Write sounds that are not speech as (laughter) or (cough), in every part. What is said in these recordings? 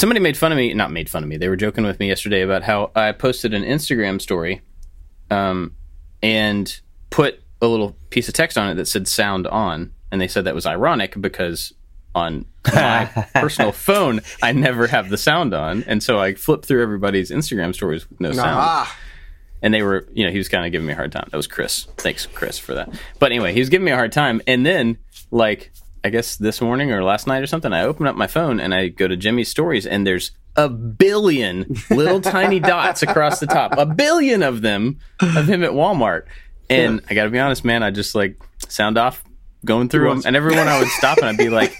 somebody made fun of me. Not made fun of me. They were joking with me yesterday about how I posted an Instagram story, um, and put a little piece of text on it that said "sound on," and they said that was ironic because on my (laughs) personal phone I never have the sound on, and so I flipped through everybody's Instagram stories with no sound. Ah, And they were, you know, he was kind of giving me a hard time. That was Chris. Thanks, Chris, for that. But anyway, he was giving me a hard time, and then like I guess this morning or last night or something, I open up my phone and I go to Jimmy's stories, and there's a billion little tiny (laughs) dots across the top, a billion of them of him at Walmart. And I got to be honest, man, I just like sound off going through them, and everyone I would stop and I'd be (laughs) like,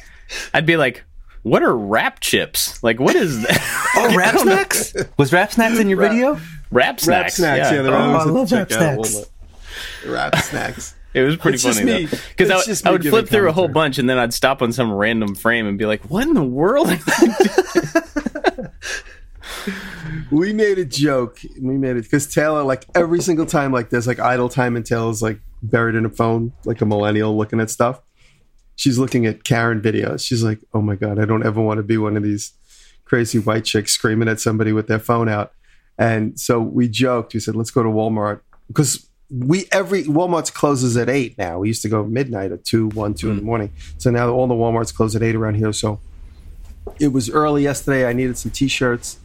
I'd be like, "What are wrap chips? Like, what is that? (laughs) Oh, Rap Snacks? Was Rap Snacks in your video? Wrap snacks? rap snacks. Yeah, they're Oh, I love the rap checkout snacks. Walmart. Rap snacks. It was pretty It's funny though, because I, would- I would giving flip through a whole bunch and then I'd stop on some random frame and be like, "What in the world?" (laughs) we made a joke. We made it because Taylor, like every single time, like there's like idle time, and Taylor's like buried in a phone, like a millennial looking at stuff. She's looking at Karen videos. She's like, "Oh my god, I don't ever want to be one of these crazy white chicks screaming at somebody with their phone out." And so we joked. We said, "Let's go to Walmart because we every Walmart's closes at eight now. We used to go midnight at two, one, two in the hmm. morning. So now all the WalMarts close at eight around here. So it was early yesterday. I needed some t-shirts.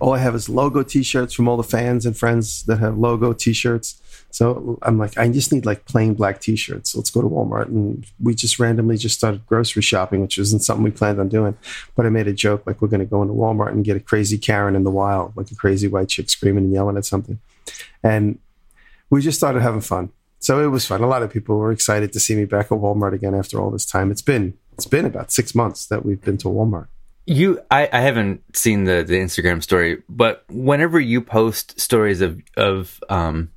All I have is logo t-shirts from all the fans and friends that have logo t-shirts. So I'm like, I just need like plain black t-shirts. Let's go to Walmart. And we just randomly just started grocery shopping, which wasn't something we planned on doing. But I made a joke like we're going to go into Walmart and get a crazy Karen in the wild, like a crazy white chick screaming and yelling at something. And we just started having fun. So it was fun. A lot of people were excited to see me back at Walmart again after all this time. It's been it's been about six months that we've been to Walmart. You, I, I haven't seen the, the Instagram story, but whenever you post stories of of um,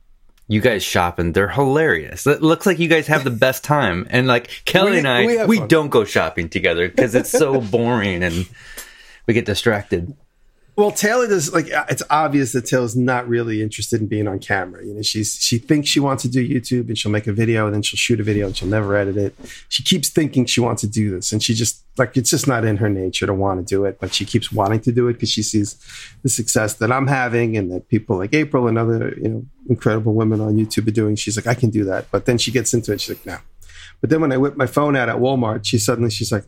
you guys shopping, they're hilarious. It looks like you guys have the best time. And like Kelly We- and I, we we, don't go shopping together because it's so boring and we get distracted. Well, Taylor does like uh, it's obvious that Taylor's not really interested in being on camera. You know, she's she thinks she wants to do YouTube and she'll make a video and then she'll shoot a video and she'll never edit it. She keeps thinking she wants to do this and she just like it's just not in her nature to want to do it, but she keeps wanting to do it because she sees the success that I'm having and that people like April and other you know incredible women on YouTube are doing. She's like, I can do that, but then she gets into it. She's like, no. But then when I whip my phone out at Walmart, she suddenly she's like,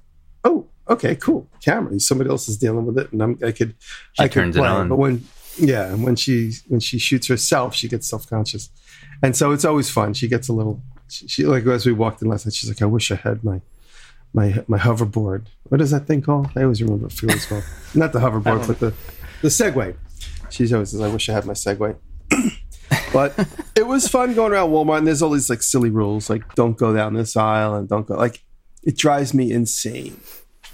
okay, cool, camera. Somebody else is dealing with it, and I'm, I could, She I could it play. on. But when, yeah, when she when she shoots herself, she gets self conscious, and so it's always fun. She gets a little, she, she like as we walked in last night, she's like, I wish I had my. My, my hoverboard. What is that thing called? I always remember what it was called. (laughs) Not the hoverboard, but the the Segway. She always says, "I wish I had my Segway." (laughs) but it was fun going around Walmart, and there's all these like silly rules, like don't go down this aisle and don't go. Like it drives me insane.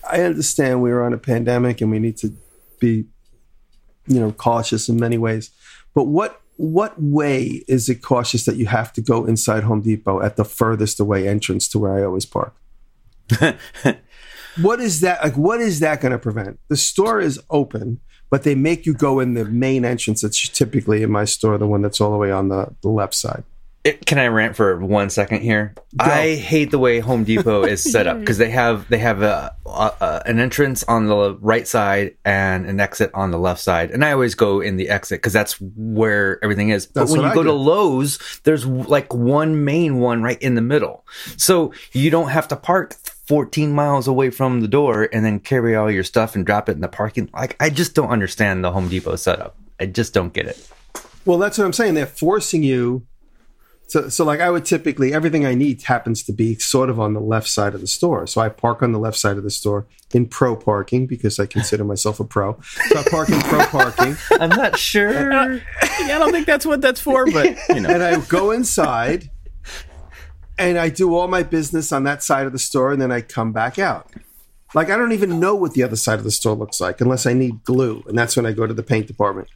I understand we were on a pandemic and we need to be, you know, cautious in many ways. But what what way is it cautious that you have to go inside Home Depot at the furthest away entrance to where I always park? (laughs) what is that like what is that going to prevent the store is open but they make you go in the main entrance that's typically in my store the one that's all the way on the, the left side It, can I rant for one second here? I hate the way Home Depot is set up because they have they have a, a, a an entrance on the right side and an exit on the left side, and I always go in the exit because that's where everything is. That's but when you I go to. Lowe's, there's like one main one right in the middle, so you don't have to park. 14 miles away from the door and then carry all your stuff and drop it in the parking like i just don't understand the home depot setup i just don't get it well that's what i'm saying they're forcing you so, so like i would typically everything i need happens to be sort of on the left side of the store so i park on the left side of the store in pro parking because i consider myself a pro so i park in pro (laughs) parking i'm not sure Yeah, I don't think that's what that's for, but you know. (laughs) and I go inside and I do all my business on that side of the store and then I come back out. Like I don't even know what the other side of the store looks like unless I need glue and that's when I go to the paint department.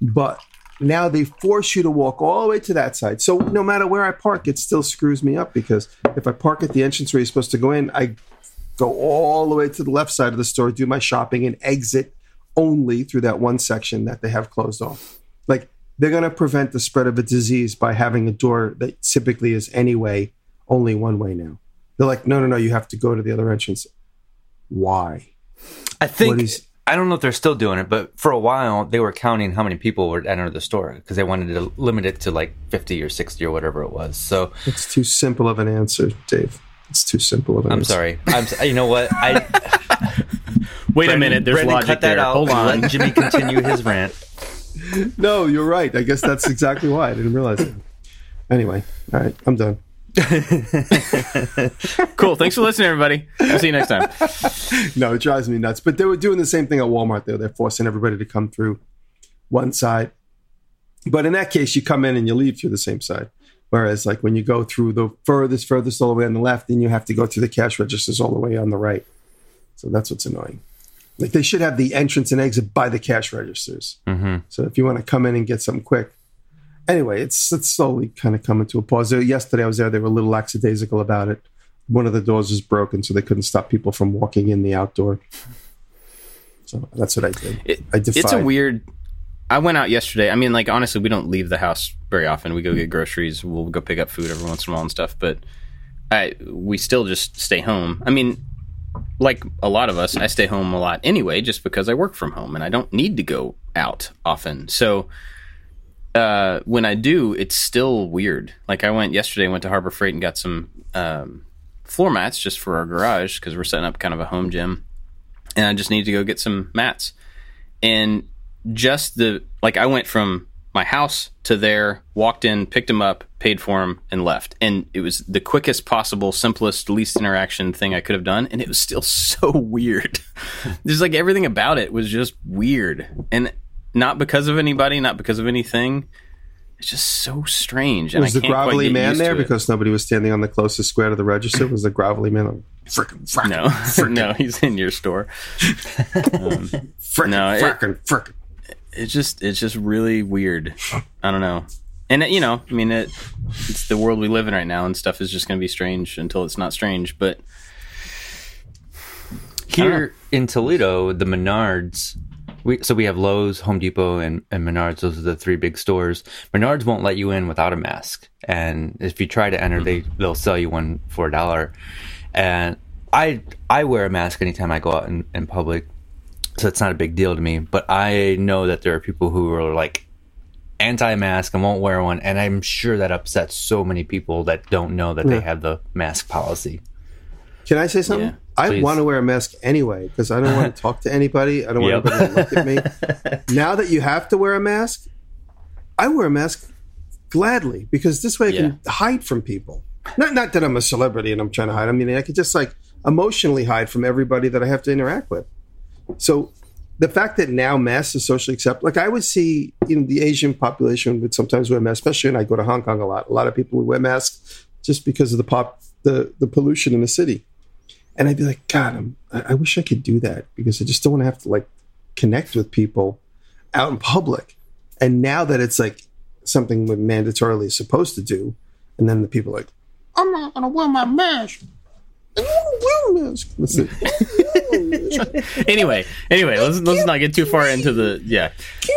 But now they force you to walk all the way to that side. So no matter where I park it still screws me up because if I park at the entrance where you're supposed to go in, I go all the way to the left side of the store, do my shopping and exit only through that one section that they have closed off. Like they're going to prevent the spread of a disease by having a door that typically is anyway only one way now. They're like, no, no, no, you have to go to the other entrance. Why? I think is- I don't know if they're still doing it, but for a while they were counting how many people would enter the store because they wanted to limit it to like 50 or 60 or whatever it was. So It's too simple of an answer, Dave. It's too simple of an answer. I'm answer. sorry. I'm s- you know what? I (laughs) Wait a minute, there's Brendan, logic cut that there. out. Hold on. Let Jimmy continue his (laughs) rant. No, you're right. I guess that's exactly why I didn't realize it. Anyway, all right, I'm done. (laughs) cool. Thanks for listening, everybody. I'll see you next time. (laughs) No, it drives me nuts. But they were doing the same thing at Walmart. There, they're forcing everybody to come through one side. But in that case, you come in and you leave through the same side. Whereas, like when you go through the furthest, furthest all the way on the left, then you have to go through the cash registers all the way on the right. So that's what's annoying. Like they should have the entrance and exit by the cash registers. Mm-hmm. So if you want to come in and get something quick. Anyway, it's it's slowly kind of coming to a pause. Yesterday I was there, they were a little lackadaisical about it. One of the doors was broken, so they couldn't stop people from walking in the outdoor. So that's what I did. It- I defied. It's a weird. I went out yesterday. I mean, like honestly, we don't leave the house very often. We go get groceries. We'll go pick up food every once in a while and stuff. But I we still just stay home. I mean, like a lot of us, I stay home a lot anyway, just because I work from home and I don't need to go out often. So uh, when I do, it's still weird. Like I went yesterday, went to Harbor Freight and got some um, floor mats just for our garage because we're setting up kind of a home gym, and I just need to go get some mats. And just the like, I went from my house to there, walked in, picked them up, paid for them, and left. And it was the quickest possible, simplest, least interaction thing I could have done, and it was still (laughs) so weird. (laughs) just like everything about it was just weird, and not because of anybody, not because of anything. It's just so strange. And was I the can't quite grovelly get man there to it. because nobody was standing on the closest square to the register? Was the grovelly man like, frickin' (laughs) frickin' no, no, he's in your store. Um, frickin' No, it- frickin' frickin'? It's just, it's just really weird. I don't know. And it, you know, I mean, it, it's the world we live in right now, and stuff is just going to be strange until it's not strange. But Here in Toledo, the Menards, we so we have Lowe's, Home Depot, and, and Menards. Those are the three big stores. Menards won't let you in without a mask, and if you try to enter, they mm-hmm. they'll sell you one for a dollar. And I I wear a mask anytime I go out in, in public, so it's not a big deal to me. But I know that there are people who are like anti-mask and won't wear one, and I'm sure that upsets so many people that don't know that they have the mask policy. Can I say something? Yeah, I please. want to wear a mask anyway because I don't want to (laughs) talk to anybody. I don't want Yep. anybody to look at me. (laughs) now that you have to wear a mask, I wear a mask gladly because this way I can hide from people. Not not that I'm a celebrity and I'm trying to hide. I mean, I could just like emotionally hide from everybody that I have to interact with. So the fact that now masks are socially accepted, like I would see in the Asian population would sometimes wear masks, especially when I go to Hong Kong a lot. A lot of people would wear masks just because of the pop the the pollution in the city. And I'd be like, God, I'm, I wish I could do that because I just don't want to have to like connect with people out in public. And now that it's like something we're mandatorily supposed to do, and then the people are like, I'm not gonna wear my mask. I don't wanna wear a mask. (laughs) Anyway, anyway, let's let's not get too far into the. Yeah,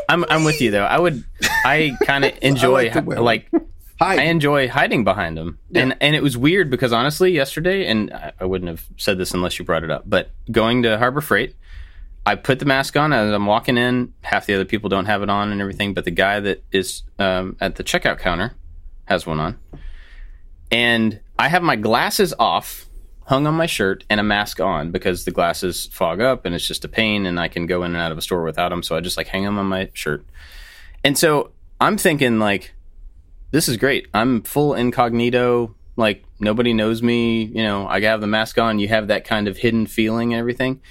I'm I'm with you though. I would, I kind of (laughs) enjoy like like Hi. I enjoy hiding behind them. And and it was weird because honestly, yesterday, and I, I wouldn't have said this unless you brought it up, but going to Harbor Freight, I put the mask on as I'm walking in. Half the other people don't have it on and everything, but the guy that is um, at the checkout counter has one on. And I have my glasses off, hung on my shirt, and a mask on because the glasses fog up and it's just a pain, and I can go in and out of a store without them. So I just like hang them on my shirt. And so I'm thinking like, this is great. I'm full incognito. Like nobody knows me. You know, I have the mask on. You have that kind of hidden feeling and everything.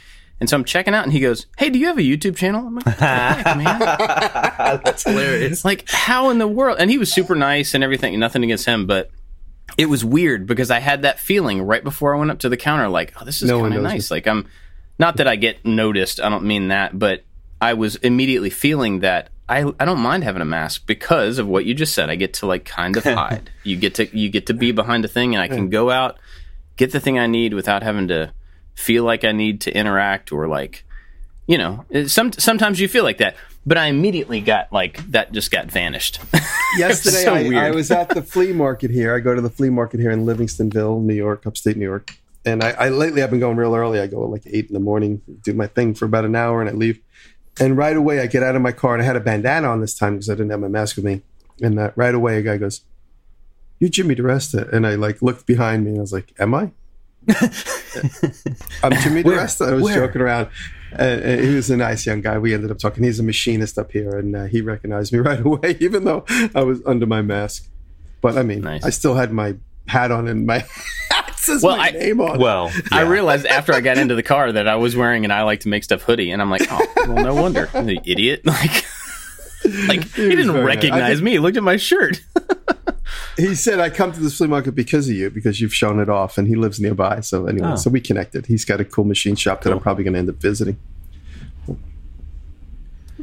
And so I'm checking out, and he goes, "Hey, do you have a YouTube channel?" I'm like, "What the heck, man?" (laughs) That's hilarious. like how in the world and he was super nice and everything nothing against him but it was weird because i had that feeling right before i went up to the counter like oh this is No kind of nice like i'm not that i get noticed i don't mean that but i was immediately feeling that I, I don't mind having a mask because of what you just said i get to like kind of (laughs) hide you get to you get to be behind a thing and i can go out get the thing i need without having to feel like i need to interact or like you know eh, some sometimes you feel like that but i immediately got like that just got vanished (laughs) Yesterday, so I, I was at the flea market here. I go to the flea market here in Livingstonville, New York, upstate New York. and I, I lately I've been going real early. I go at like eight in the morning, do my thing for about an hour, and I leave. And right away, I get out of my car, and I had a bandana on this time because I didn't have my mask with me. And uh, right away, a guy goes, "You're Jimmy DiResta?" And I like looked behind me, and I was like, "Am I?" (laughs) I'm Jimmy DiResta. I was Where? joking around. And, and he was a nice young guy. We ended up talking. He's a machinist up here, and uh, he recognized me (laughs) right away, even though I was under my mask. But I mean, Nice. I still had my hat on and my (laughs) says Well, my I- name on. it. Well, (laughs) I realized after I got into the car that I was wearing an I like to make stuff hoodie, and I'm like, oh, well, no wonder, (laughs) the idiot. (laughs) Like, like he didn't very nice. I recognize think- me. He looked at my shirt. he said, "I come to this flea market because of you, because you've shown it off." And he lives nearby, so anyway, Oh. so we connected. He's got a cool machine shop that I'm probably going to end up visiting.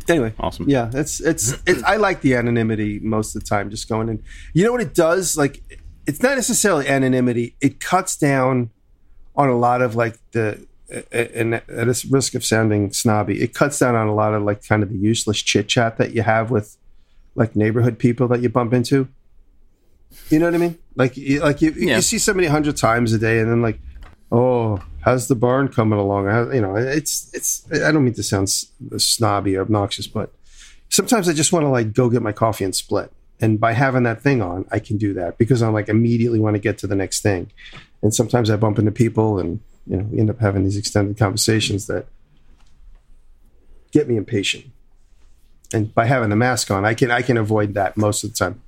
Anyway, Awesome. Yeah, it's it's it's. I like the anonymity most of the time. Just going in. You know what it does? Like, it's not necessarily anonymity. It cuts down on a lot of like the. And at a risk of sounding snobby, it cuts down on a lot of like kind of the useless chit chat that you have with like neighborhood people that you bump into. You know what I mean? Like, you, like you, Yeah. you see somebody a hundred times a day, and then like, oh, how's the barn coming along? How, you know, it's it's. I don't mean to sound snobby or obnoxious, but sometimes I just want to like go get my coffee and split. And by having that thing on, I can do that because I'm like immediately want to get to the next thing. And sometimes I bump into people, and you know, we end up having these extended conversations that get me impatient. And by having the mask on, I can I can avoid that most of the time.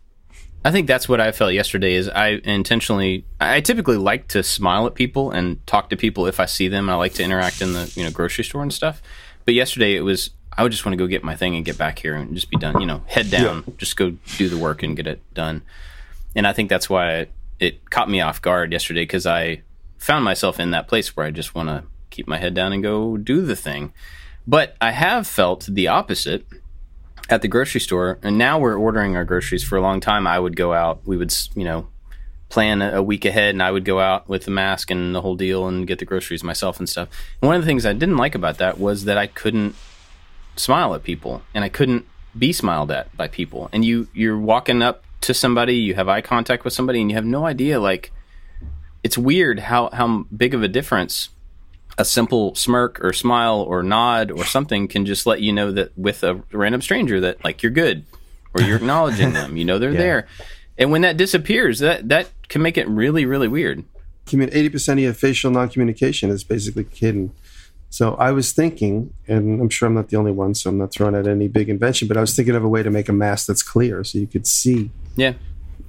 I think that's what I felt yesterday. Is I intentionally, I typically like to smile at people and talk to people if I see them. I like to interact in the you know grocery store and stuff. But yesterday it was I would just want to go get my thing and get back here and just be done. You know, head down, just go do the work and get it done. And I think that's why it, it caught me off guard yesterday because I found myself in that place where I just want to keep my head down and go do the thing. But I have felt the opposite at the grocery store, and now we're ordering our groceries. For a long time, I would go out. We would, you know, plan a a week ahead, and I would go out with the mask and the whole deal and get the groceries myself and stuff. And one of the things I didn't like about that was that I couldn't smile at people, and I couldn't be smiled at by people. And you, you're walking up to somebody, you have eye contact with somebody, and you have no idea. Like, it's weird how how big of a difference a simple smirk or smile or nod or something can just let you know that with a random stranger that like you're good or you're acknowledging them you know they're (laughs) there and when that disappears that that can make it really really weird commun- 80% of your facial non-communication is basically hidden. So I was thinking, and I'm sure I'm not the only one, so I'm not throwing out any big invention, but I was thinking of a way to make a mask that's clear so you could see yeah.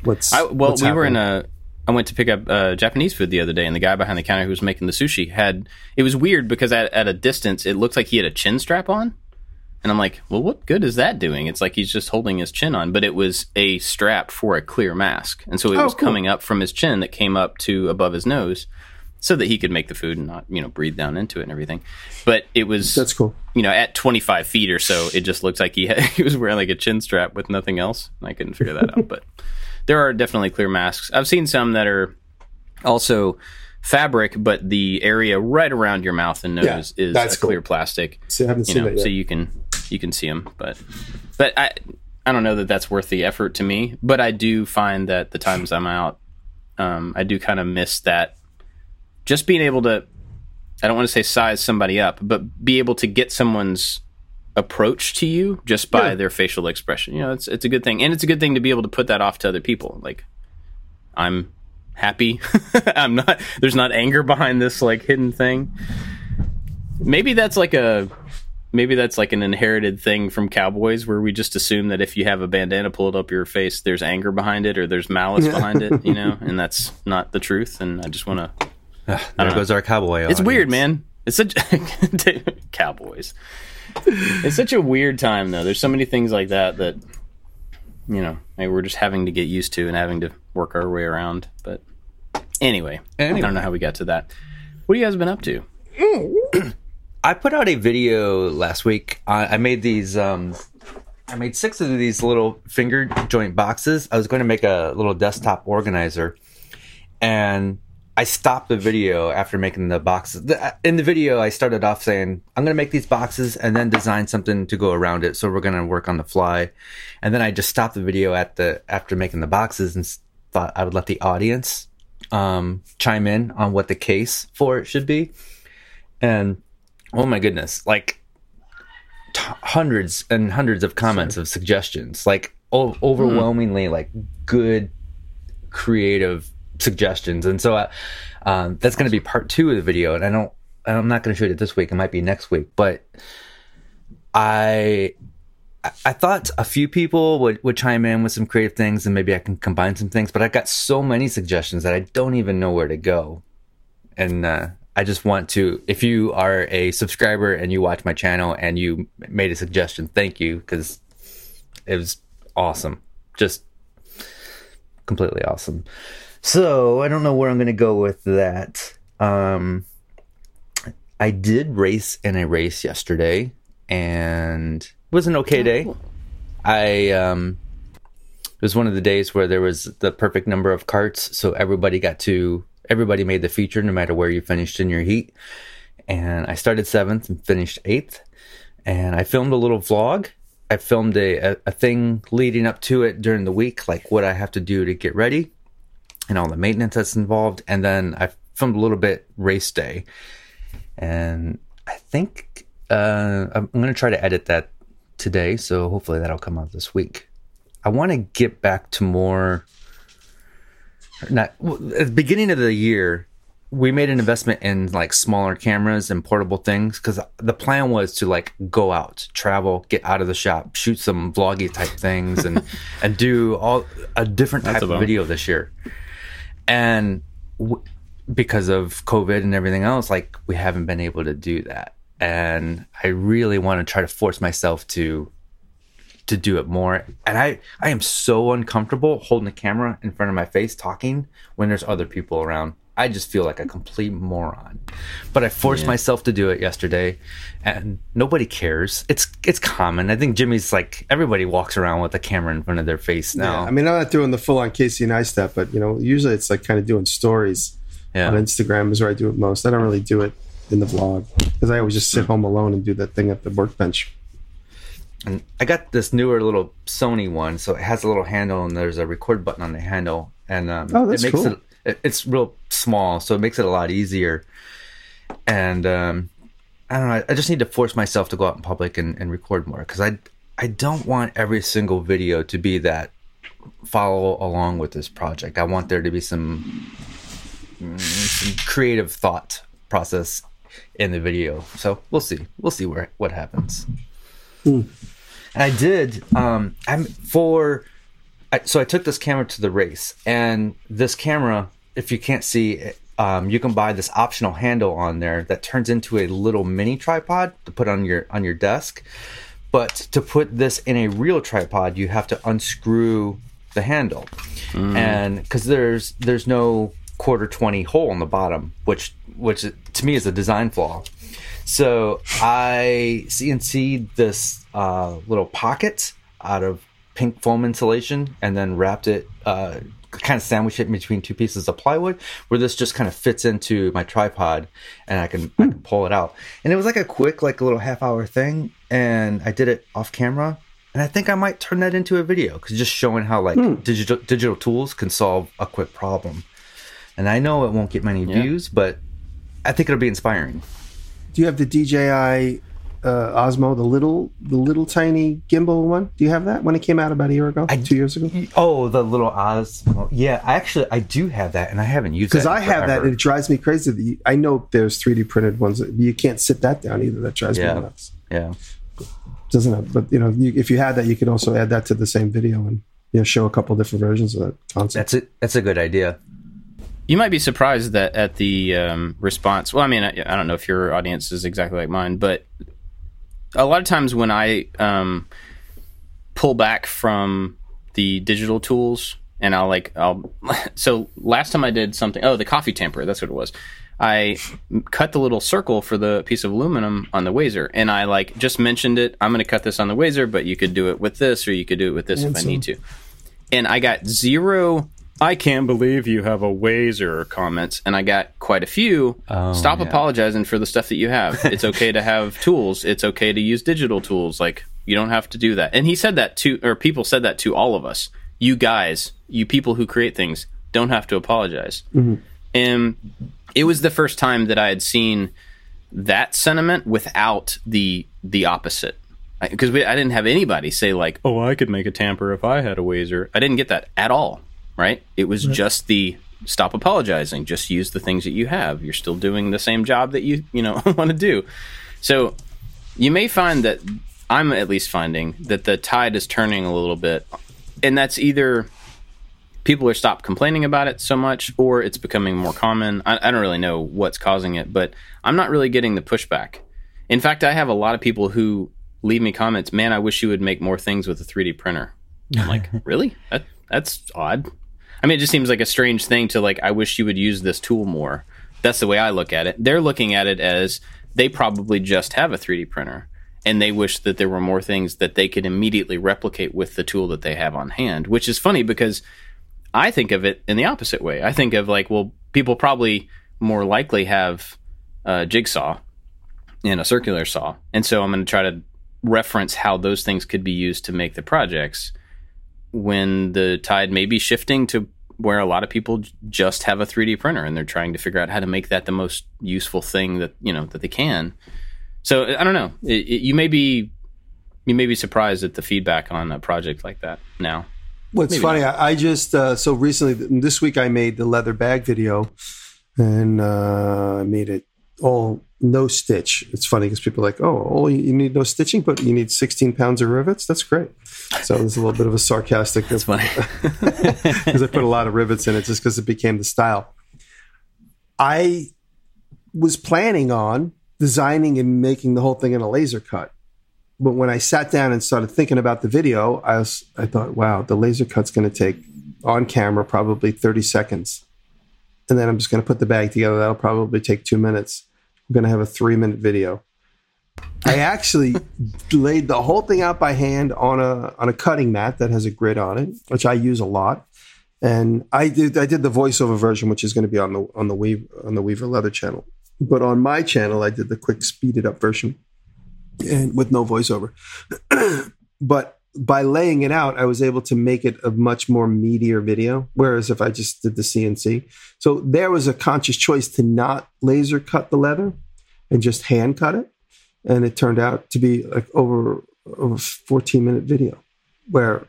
what's I, well what's we were in a i went to pick up uh, japanese food the other day and the guy behind the counter who was making the sushi had it was weird because at, at a distance it looked like he had a chin strap on. And i'm like well what good is that doing? It's like he's just holding his chin on but it was a strap for a clear mask. And so it Oh, was cool. coming up from his chin that came up to above his nose so that he could make the food and not you know breathe down into it and everything. But it was That's cool. you know at 25 feet or so it just looked like he had, (laughs) he was wearing like a chin strap with nothing else and i couldn't figure that out. But there are definitely clear masks. I've seen some that are also fabric but the area right around your mouth and nose Yeah, is a clear plastic See, I haven't you seen know that yet. so you can you can see them but but i i don't know that that's worth the effort to me but i do find that the times i'm out um, i do kind of miss that just being able to I don't want to say size somebody up, but be able to get someone's approach to you just by Yeah. their facial expression. You know, it's it's a good thing, and it's a good thing to be able to put that off to other people. Like, I'm happy. (laughs) I'm not. There's not anger behind this like hidden thing. Maybe that's like a. Maybe that's like an inherited thing from cowboys where we just assume that if you have a bandana pulled up your face, there's anger behind it or there's malice behind it, you (laughs) know, and that's not the truth. And I just want to (sighs) There goes our cowboy. it's weird, man. It's such (laughs) cowboys. It's such a weird time, though. There's so many things like that that you know maybe we're just having to get used to and having to work our way around. But anyway, I don't know how we got to that. What have you guys been up to? I put out a video last week. I, I made these. Um, I made six of these little finger joint boxes. I was going to make a little desktop organizer, and I stopped the video after making the boxes. In the video, I started off saying, "I'm going to make these boxes and then design something to go around it." So we're going to work on the fly, and then I just stopped the video at the after making the boxes and thought I would let the audience um, chime in on what the case for it should be. And oh my goodness, like t- hundreds and hundreds of comments of suggestions, like o- overwhelmingly like good, creative suggestions. And so uh, um, that's going to be part two of the video. And I don't, I'm not going to shoot it this week. It might be next week, but I I thought a few people would, would chime in with some creative things and maybe I can combine some things, but I've got so many suggestions that I don't even know where to go. And uh, I just want to, if you are a subscriber and you watch my channel and you made a suggestion, thank you because it was awesome. Just completely awesome. So I don't know where I'm going to go with that. Um, I did race in a race yesterday and it was an okay day. I um, it was one of the days where there was the perfect number of carts, so everybody got to everybody made the feature no matter where you finished in your heat. And I started seventh and finished eighth. And I filmed a little vlog. I filmed a, a, a thing leading up to it during the week, like what I have to do to get ready and all the maintenance that's involved. And then I filmed a little bit race day. And I think uh, I'm going to try to edit that today, so hopefully that'll come out this week. I want to get back to more. Not at the beginning of the year, we made an investment in like smaller cameras and portable things because the plan was to like go out, travel, get out of the shop, shoot some vloggy type things, and (laughs) and do all a different type of video this year. And w- because of COVID and everything else, like we haven't been able to do that and I really want to try to force myself to to do it more. And I I am so uncomfortable holding the camera in front of my face talking when there's other people around. I just feel like a complete moron. But I forced yeah. myself to do it yesterday and nobody cares. It's it's common. I think Jimmy's like everybody walks around with a camera in front of their face now. Yeah, I mean I'm not doing the full on Casey Neistat, but you know, usually it's like kind of doing stories yeah. on Instagram is where I do it most. I don't really do it in the vlog because I always just sit home alone and do that thing at the workbench. And I got this newer little Sony one, so it has a little handle and there's a record button on the handle, and um, oh, that's it makes cool. it, it, it's real small, so it makes it a lot easier. And um, I don't know, I just need to force myself to go out in public and, and record more because I I don't want every single video to be that follow along with this project. I want there to be some, some creative thought process in the video. So we'll see. We'll see where what happens. Hmm. And I did. Um, I'm for. I, so I took this camera to the race, and this camera, if you can't see, um, you can buy this optional handle on there that turns into a little mini tripod to put on your on your desk. But to put this in a real tripod, you have to unscrew the handle, mm. and because there's there's no quarter 20 hole in the bottom, which which to me is a design flaw. So I CNC this uh, little pocket out of pink foam insulation and then wrapped it, uh, kind of sandwich it between two pieces of plywood, where this just kind of fits into my tripod and I can, I can pull it out. And it was like a quick, like a little half hour thing, and I did it off camera. And I think I might turn that into a video because just showing how like hmm. digital digital tools can solve a quick problem. And I know it won't get many yeah. views, but I think it'll be inspiring. Do you have the DJI uh, Osmo, the little, the little tiny gimbal one? Do you have that when it came out about a year ago, I, two years ago? Oh, the little Osmo. Yeah, I actually, I do have that, and I haven't used it. because I have that, and it drives me crazy. I know there's 3D printed ones, but you can't sit that down either. That drives yeah. me nuts. Yeah, doesn't it? But you know, you, if you had that, you could also add that to the same video and you know, show a couple different versions of that concept. That's it. That's a good idea. You might be surprised that at the um, response. Well, I mean, I, I, don't know if your audience is exactly like mine, but a lot of times when I um, pull back from the digital tools, and I'll like, I'll. (laughs) So last time I did something. Oh, the coffee tamper. That's what it was. I cut the little circle for the piece of aluminum on the Wazer, and I like just mentioned it. I'm going to cut this on the Wazer, but you could do it with this, or you could do it with this if. I need to. And I got zero I can't believe you have a Wazer comments, and I got quite a few. Oh, Stop yeah. apologizing for the stuff that you have. (laughs) It's okay to have tools. It's okay to use digital tools. Like you don't have to do that. And he said that to, or people said that to all of us. You guys, you people who create things, don't have to apologize. Mm-hmm. And it was the first time that I had seen that sentiment without the the opposite. Because I didn't have anybody say like, "Oh, I could make a tamper if I had a Wazer." I didn't get that at all. Right? It was just the stop apologizing. Just use the things that you have. You're still doing the same job that you you know (laughs) want to do. So you may find that I'm at least finding that the tide is turning a little bit, and that's either people are stopped complaining about it so much, or it's becoming more common. I, I don't really know what's causing it, but I'm not really getting the pushback. In fact, I have a lot of people who leave me comments. Man, I wish you would make more things with a 3D printer. I'm like, (laughs) really? That that's odd. I mean, it just seems like a strange thing to like. I wish you would use this tool more. That's the way I look at it. They're looking at it as they probably just have a 3D printer and they wish that there were more things that they could immediately replicate with the tool that they have on hand, which is funny because I think of it in the opposite way. I think of like, well, people probably more likely have a jigsaw and a circular saw. And so I'm going to try to reference how those things could be used to make the projects when the tide may be shifting to where a lot of people just have a 3D printer and they're trying to figure out how to make that the most useful thing that, you know, that they can. So I don't know. It, it, you may be you may be surprised at the feedback on a project like that now. What's Maybe funny, I, I just uh, so recently this week I made the leather bag video, and uh, I made it all no stitch. It's funny because people are like, oh, oh all you, need no stitching, but you need 16 pounds of rivets. That's great. So there's a little bit of a sarcastic. That's funny. (laughs) because I put a lot of rivets in it just because it became the style. I was planning on designing and making the whole thing in a laser cut. But when I sat down and started thinking about the video, I was I thought, wow, the laser cut's going to take on camera probably 30 seconds. And then I'm just going to put the bag together. That'll probably take 2 minutes. I'm going to have a 3 minute video. I actually (laughs) laid the whole thing out by hand on a on a cutting mat that has a grid on it, which I use a lot. And I did I did the voiceover version, which is going to be on the on the Weaver on the Weaver Leather channel. But on my channel, I did the quick speeded up version, and with no voiceover. (clears throat) but by laying it out, I was able to make it a much more meatier video. Whereas if I just did the CNC, so there was a conscious choice to not laser cut the leather and just hand cut it, and it turned out to be like over over 14 minute video where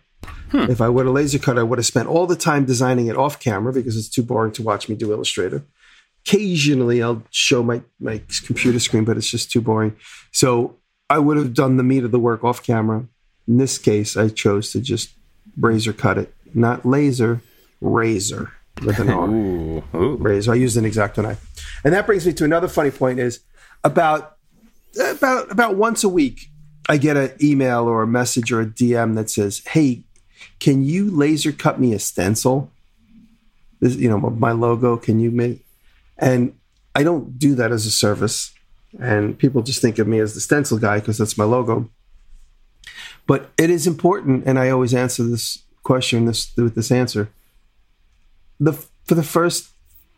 hmm. if I would have laser cut, I would have spent all the time designing it off camera because it's too boring to watch me do Illustrator. Occasionally, I'll show my, my computer screen, but it's just too boring. So I would have done the meat of the work off camera. In this case, I chose to just razor cut it, not laser, razor with an R. (laughs) Ooh, ooh. razor. I used an exacto knife, and that brings me to another funny point: is about about about once a week, I get an email or a message or a DM that says, "Hey, can you laser cut me a stencil? This, you know, my logo. Can you make?" And I don't do that as a service, and people just think of me as the stencil guy because that's my logo. But it is important, and I always answer this question this with this answer. The for the first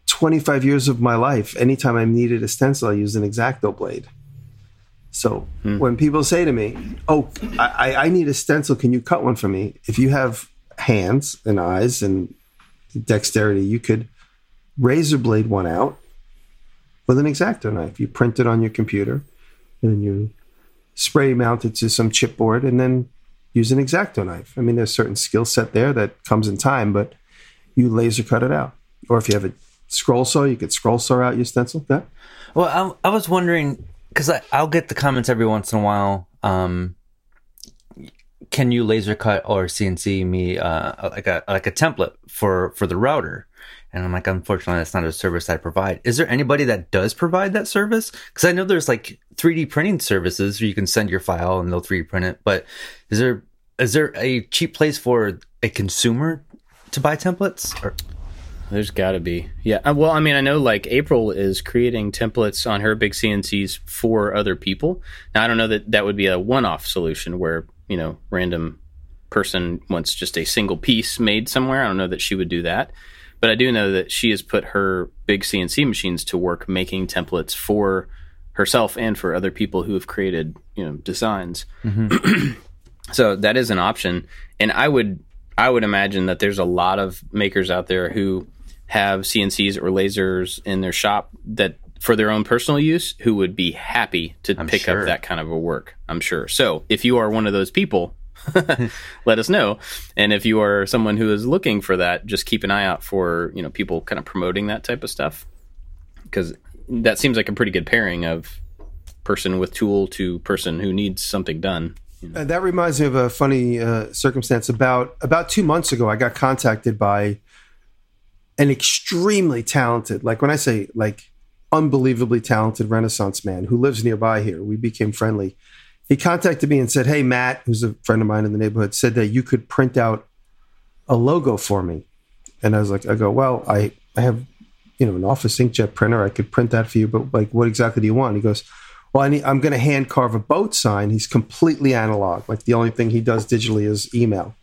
25 years of my life, anytime I needed a stencil, I used an exacto blade. So hmm. when people say to me, "Oh, I, I need a stencil. Can you cut one for me?" If you have hands and eyes and dexterity, you could razor blade one out with an exacto knife. You print it on your computer, and then you spray mounted to some chipboard, and then use an exacto knife. I mean, there's certain skill set there that comes in time, but you laser cut it out. Or if you have a scroll saw, you could scroll saw out your stencil. That Well, I, I was wondering because I'll get the comments every once in a while. Um, can you laser cut or CNC me uh, like a like a template for for the router? And I'm like, unfortunately, that's not a service I provide. Is there anybody that does provide that service? Because I know there's like 3D printing services where you can send your file and they'll 3D print it. But is there is there a cheap place for a consumer to buy templates? Or, There's got to be. Yeah. Uh, Well, I mean, I know like April is creating templates on her big CNCs for other people. Now, I don't know that that would be a one off solution where, you know, random person wants just a single piece made somewhere. I don't know that she would do that. But I do know that she has put her big CNC machines to work making templates for herself and for other people who have created, you know, designs. Mm-hmm. (clears throat) so that is an option. And I would I would imagine that there's a lot of makers out there who have CNCs or lasers in their shop that for their own personal use who would be happy to I'm pick sure. up that kind of a work. I'm sure. So if you are one of those people, (laughs) let us know. And if you are someone who is looking for that, just keep an eye out for you know people kind of promoting that type of stuff because that seems like a pretty good pairing of person with tool to person who needs something done. Uh, that reminds me of a funny uh, circumstance. About about two months ago, I got contacted by an extremely talented, like when I say like unbelievably talented Renaissance man who lives nearby here. We became friendly. He contacted me and said, "Hey, Matt, who's a friend of mine in the neighborhood, said that you could print out a logo for me." And I was like, "I go, well, I I have you know an Office inkjet printer. I could print that for you, but like, what exactly do you want?" He goes, well, I need, I'm going to hand carve a boat sign. He's completely analog. Like the only thing he does digitally is email.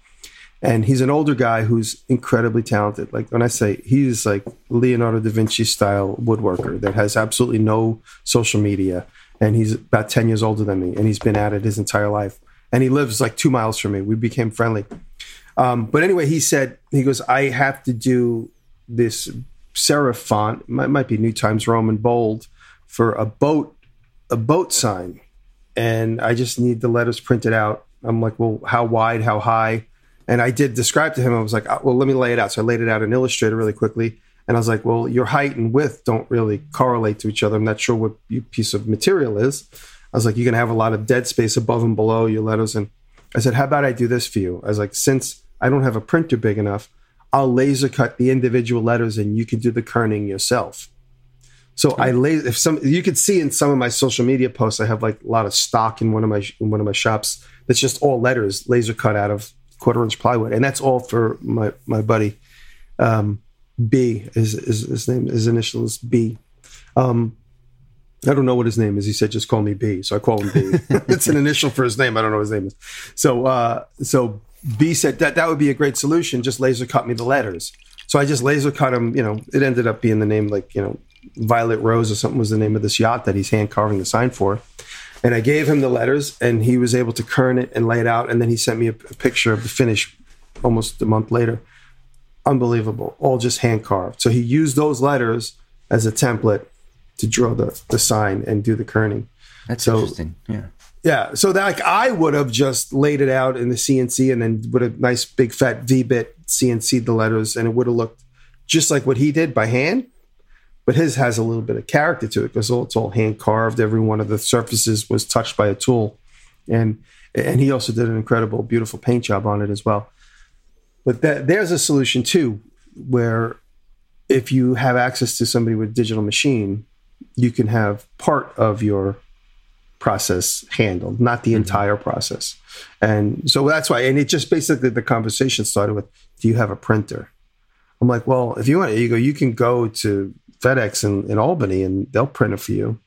And he's an older guy who's incredibly talented. Like when I say he's like Leonardo da Vinci style woodworker that has absolutely no social media. And he's about 10 years older than me. And he's been at it his entire life. And he lives like two miles from me. We became friendly. Um, but anyway, he said, he goes, I have to do this serif font, might, might be New Times Roman bold, for a boat a boat sign and I just need the letters printed out. I'm like, well, how wide, how high? And I did describe to him, I was like, "Oh, well, let me lay it out. So I laid it out in Illustrator really quickly. And I was like, well, your height and width don't really correlate to each other. I'm not sure what your piece of material is. I was like, you're going to have a lot of dead space above and below your letters. And I said, how about I do this for you? I was like, since I don't have a printer big enough, I'll laser cut the individual letters and you can do the kerning yourself. So I lay if some you could see in some of my social media posts, I have like a lot of stock in one of my in one of my shops that's just all letters laser cut out of quarter inch plywood, and that's all for my my buddy um, B. Is is his name? His initial is B. Um, I don't know what his name is. He said, "Just call me B." So I call him B. (laughs) it's an initial for his name. I don't know what his name is. So uh, so B said that that would be a great solution. Just laser cut me the letters. So I just laser cut him. You know, it ended up being the name like you know Violet Rose or something was the name of this yacht that he's hand carving the sign for. And I gave him the letters, and he was able to kern it and lay it out. And then he sent me a, a picture of the finish almost a month later. Unbelievable, all just hand carved. So he used those letters as a template to draw the, the sign and do the kerning. That's So- interesting. Yeah. Yeah, so that like I would have just laid it out in the CNC and then with a nice big fat V bit CNC the letters, and it would have looked just like what he did by hand. But his has a little bit of character to it because it's all hand carved. Every one of the surfaces was touched by a tool, and and he also did an incredible, beautiful paint job on it as well. But that, there's a solution too, where if you have access to somebody with a digital machine, you can have part of your process handled, not the mm-hmm. entire process. And so that's why, and it just basically the conversation started with, do you have a printer? I'm like, well, if you want, you go, you can go to FedEx in, in Albany and they'll print it for you.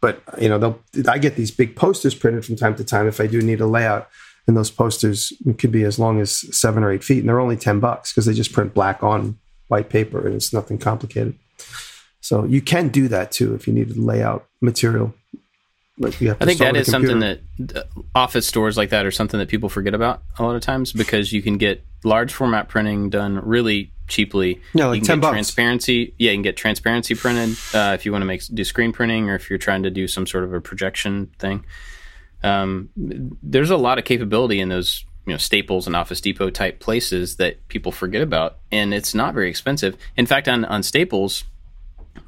But you know, they'll. I get these big posters printed from time to time if I do need a layout, and those posters could be as long as seven or eight feet, and they're only ten bucks because they just print black on white paper, and it's nothing complicated. So you can do that too if you need to lay out material. Like you have I think that is that with is a something that uh, office stores like that are something that people forget about a lot of times because you can get large format printing done really cheaply. Yeah, like you can 10 get bucks. transparency. Yeah, you can get transparency printed uh, if you want to make do screen printing or if you're trying to do some sort of a projection thing. Um, there's a lot of capability in those you know Staples and Office Depot type places that people forget about, and it's not very expensive. In fact, on on Staples,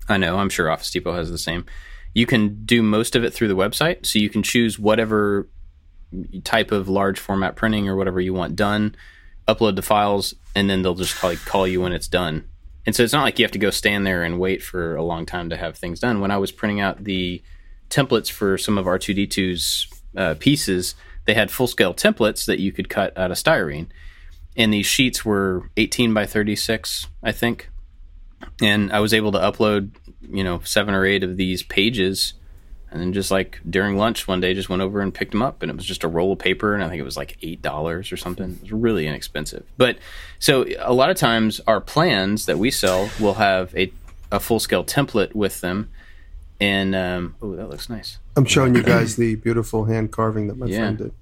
I know I'm sure Office Depot has the same. You can do most of it through the website, so you can choose whatever type of large format printing or whatever you want done, upload the files, and then they'll just call, call you when it's done. And so it's not like you have to go stand there and wait for a long time to have things done. When I was printing out the templates for some of R2D2's uh, pieces, they had full scale templates that you could cut out of styrene. And these sheets were 18 by 36, I think. And I was able to upload, you know, seven or eight of these pages. And then just like during lunch one day, just went over and picked them up. And it was just a roll of paper. And I think it was like $8 or something. It was really inexpensive. But so a lot of times our plans that we sell will have a, a full scale template with them. And, um, oh, that looks nice. I'm showing you guys the beautiful hand carving that my Yeah. friend did.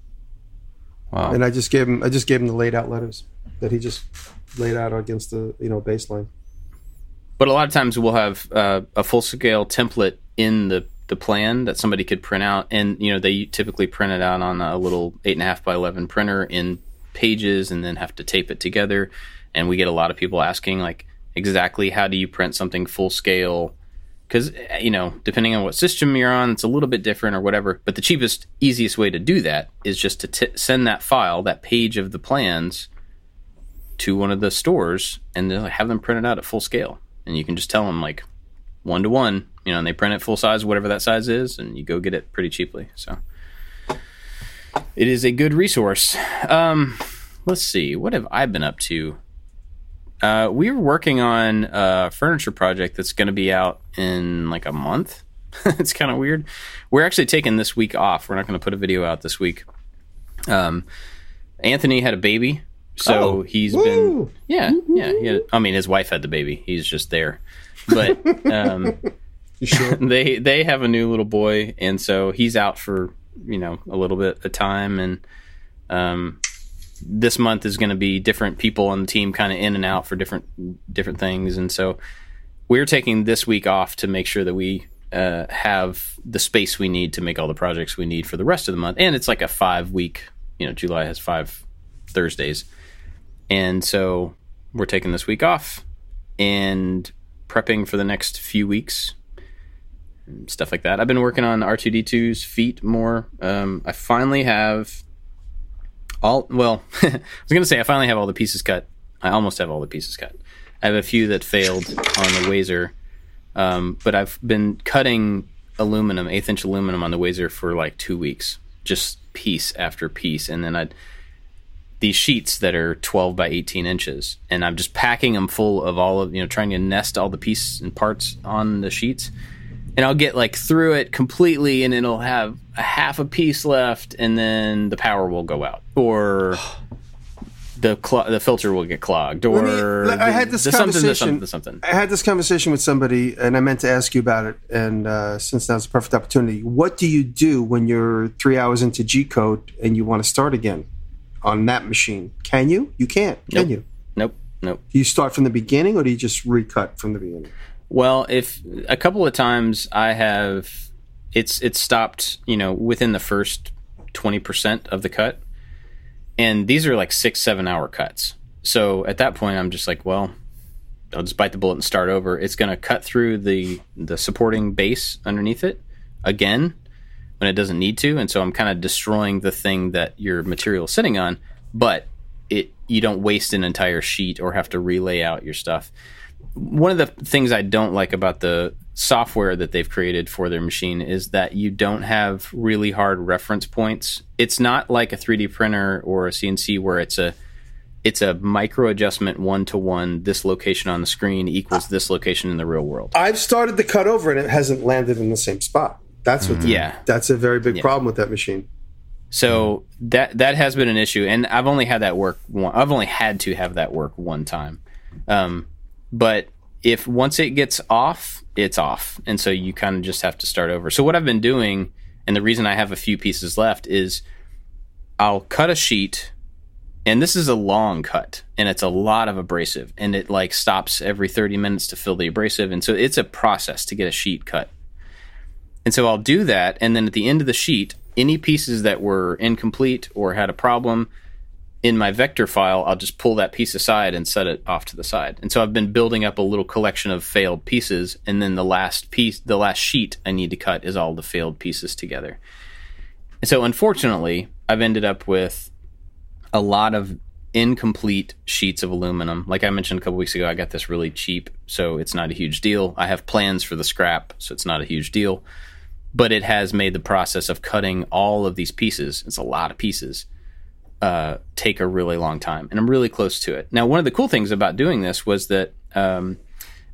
Wow. and I just gave him I just gave him the laid out letters that he just laid out against the you know baseline. But a lot of times we'll have uh, a full scale template in the the plan that somebody could print out, and you know they typically print it out on a little eight and a half by eleven printer in pages, and then have to tape it together. And we get a lot of people asking like exactly how do you print something full scale because you know depending on what system you're on it's a little bit different or whatever but the cheapest easiest way to do that is just to t- send that file that page of the plans to one of the stores and then have them printed out at full scale. And you can just tell them like one to one you know and they print it full size whatever that size is and you go get it pretty cheaply. So it is a good resource. Um let's see. What have i been up to uh, we were working on a furniture project that's going to be out in like a month. (laughs) it's kind of weird. We're actually taking this week off. We're not going to put a video out this week. Um, Anthony had a baby, so Oh. he's Woo! been yeah yeah. I mean, his wife had the baby. He's just there, but (laughs) um, sure? (laughs) they they have a new little boy, and so he's out for you know a little bit of time, and um, this month is going to be different people on the team, kind of in and out for different different things, and so we're taking this week off to make sure that we uh, have the space we need to make all the projects we need for the rest of the month, and it's like a five week. You know, July has five Thursdays, and so we're taking this week off and prepping for the next few weeks stuff like that. I've been working on R2D2's feet more. Um, I finally have all. Well, (laughs) I was gonna say I finally have all the pieces cut. I almost have all the pieces cut. I have a few that failed on the Wazer, um, but I've been cutting aluminum, eighth inch aluminum on the Wazer for like two weeks, just piece after piece, and then I'd these sheets that are 12 by 18 inches and i'm just packing them full of all of you know trying to nest all the pieces and parts on the sheets and i'll get like through it completely and it'll have a half a piece left and then the power will go out or the cl- the filter will get clogged or me- I had this the the conversation. something, the something. I had this conversation with somebody, and I meant to ask you about it. And uh, since now's a perfect opportunity, what do you do when you're three hours into G code and you want to start again on that machine? Can you? You can't. Can Nope. you? nope nope Do you start from the beginning, or do you just recut from the beginning? Well, if a couple of times I have, it's it's stopped, you know, within the first twenty percent of the cut, and these are like six seven hour cuts. So at that point, I'm just like, well, I'll just bite the bullet and start over. It's going to cut through the the supporting base underneath it again when it doesn't need to, and so I'm kind of destroying the thing that your material is sitting on, but it you don't waste an entire sheet or have to relay out your stuff one of the things I don't like about the software that they've created for their machine is that you don't have really hard reference points. It's not like a 3D printer or a CNC where it's a it's a micro adjustment one to one. This location on the screen equals this location in the real world. I've started the cut over, and it hasn't landed in the same spot. That's what. The, Yeah. That's a very big problem with that machine. So that that has been an issue, and I've only had that work. One, I've only had to have that work one time. Um, but if once it gets off, it's off, and so you kind of just have to start over. So what I've been doing, and the reason I have a few pieces left is, I'll cut a sheet, and this is a long cut, and it's a lot of abrasive, and it like stops every thirty minutes to fill the abrasive, and so it's a process to get a sheet cut. And so I'll do that, and then at the end of the sheet, any pieces that were incomplete or had a problem in my vector file, I'll just pull that piece aside and set it off to the side. And so I've been building up a little collection of failed pieces, and then the last piece, the last sheet I need to cut is all the failed pieces together. And so unfortunately, I've ended up with a lot of incomplete sheets of aluminum. Like I mentioned a couple weeks ago, I got this really cheap, so it's not a huge deal. I have plans for the scrap, so it's not a huge deal. But it has made the process of cutting all of these pieces, it's a lot of pieces, uh, take a really long time. And I'm really close to it. Now, one of the cool things about doing this was that um,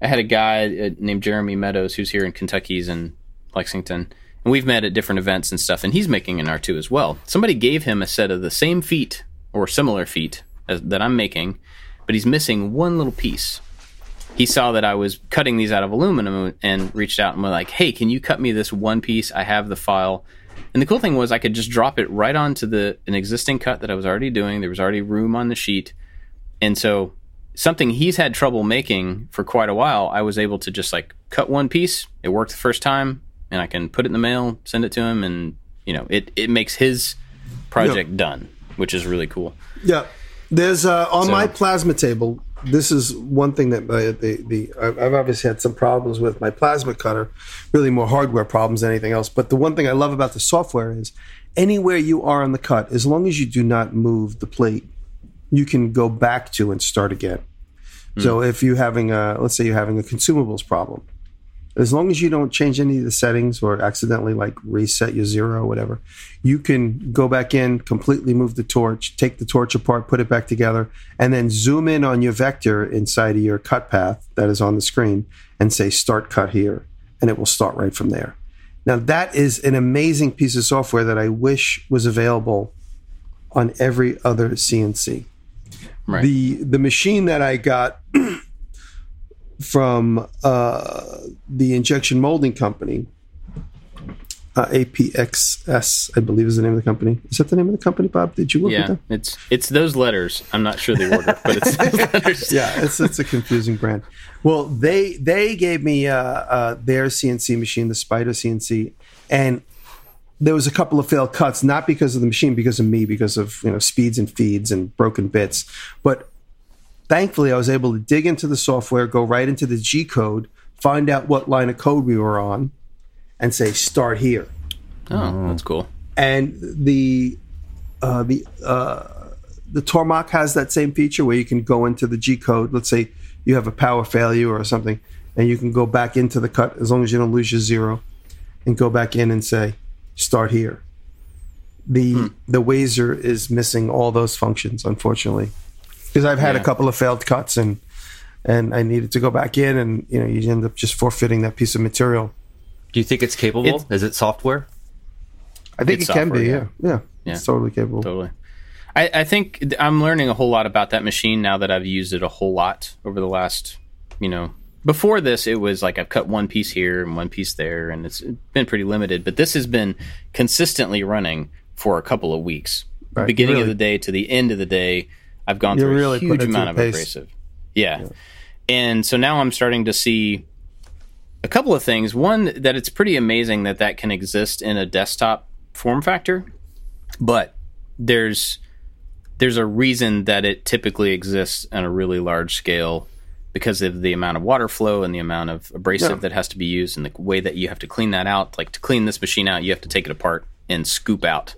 I had a guy uh, named Jeremy Meadows who's here in Kentucky's in Lexington. And we've met at different events and stuff, and he's making an R2 as well. Somebody gave him a set of the same feet or similar feet as, that I'm making, but he's missing one little piece. He saw that I was cutting these out of aluminum and reached out and was like, "Hey, can you cut me this one piece? I have the file. And the cool thing was I could just drop it right onto the an existing cut that I was already doing. There was already room on the sheet. And so something he's had trouble making for quite a while, I was able to just like cut one piece. It worked the first time and I can put it in the mail, send it to him and you know, it it makes his project done, which is really cool. Yeah, there's uh, on So- my plasma table. This is one thing that my, the the I've obviously had some problems with my plasma cutter, really more hardware problems than anything else. But the one thing I love about the software is anywhere you are on the cut, as long as you do not move the plate, you can go back to and start again. Hmm. So if you're having a let's say you're having a consumables problem, as long as you don't change any of the settings or accidentally like reset your zero or whatever, you can go back in, completely move the torch, take the torch apart, put it back together, and then zoom in on your vector inside of your cut path that is on the screen and say start cut here, and it will start right from there. Now that is an amazing piece of software that I wish was available on every other CNC Right. the the machine that I got (clears throat) from uh, the injection molding company, uh, APXS, I believe is the name of the company. Is that the name of the company, Bob? Did you work with yeah, them? it's it's those letters. I'm not sure the order, but it's those (laughs) letters. yeah, it's it's a confusing brand. Well, they they gave me uh, uh, their CNC machine, the Spider CNC, and there was a couple of failed cuts, not because of the machine, because of me, because of you know speeds and feeds and broken bits. But thankfully, I was able to dig into the software, go right into the G code, find out what line of code we were on, and say start here Oh, that's cool. and the uh, the uh, the Tormach has that same feature where you can go into the G code. Let's say you have a power failure or something, and you can go back into the cut as long as you don't lose your zero, and go back in and say start here. The the Wazer is missing all those functions, unfortunately, because I've had a couple of failed cuts and and I needed to go back in, and you know you end up just forfeiting that piece of material. Do you think it's capable? It's- Is it software? I think It's it can be, software, yeah, yeah, Yeah. it's totally capable. Totally. I, I think I'm learning a whole lot about that machine now that I've used it a whole lot over the last, you know, before this, it was like I've cut one piece here and one piece there, and it's been pretty limited. But this has been consistently running for a couple of weeks. Right, Beginning really. of the day to the end of the day, I've gone You're through really a huge amount of pace. abrasive. Yeah. And so now I'm starting to see a couple of things. One, that it's pretty amazing that that can exist in a desktop form factor, but there's there's a reason that it typically exists on a really large scale because of the amount of water flow and the amount of abrasive Yeah. that has to be used and the way that you have to clean that out. Like to clean this machine out, you have to take it apart and scoop out.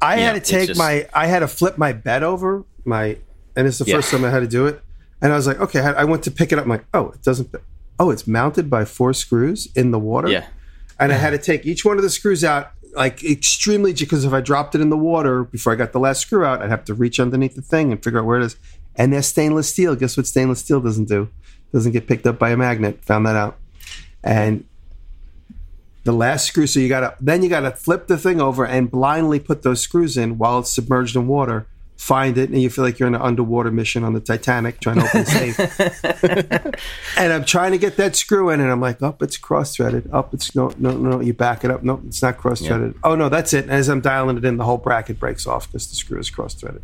I Yeah, had to take just- my, I had to flip my bed over my, and it's the Yeah. first time I had to do it. And I was like, okay, I I went to pick it up. I'm like, oh, it doesn't, oh, it's mounted by four screws in the water. Yeah. And I had to take each one of the screws out, like extremely, because if I dropped it in the water before I got the last screw out, I'd have to reach underneath the thing and figure out where it is. And they're stainless steel. Guess what stainless steel doesn't do? Doesn't get picked up by a magnet. Found that out. And the last screw. So you gotta then you gotta flip the thing over and blindly put those screws in while it's submerged in water. Find it, and you feel like you're in an underwater mission on the Titanic trying to open a safe. (laughs) and I'm trying to get that screw in, and I'm like, up, it's cross threaded. Up, it's no, no, no. You back it up. No, it's not cross threaded. Oh no, that's it. And as I'm dialing it in, the whole bracket breaks off because the screw is cross threaded.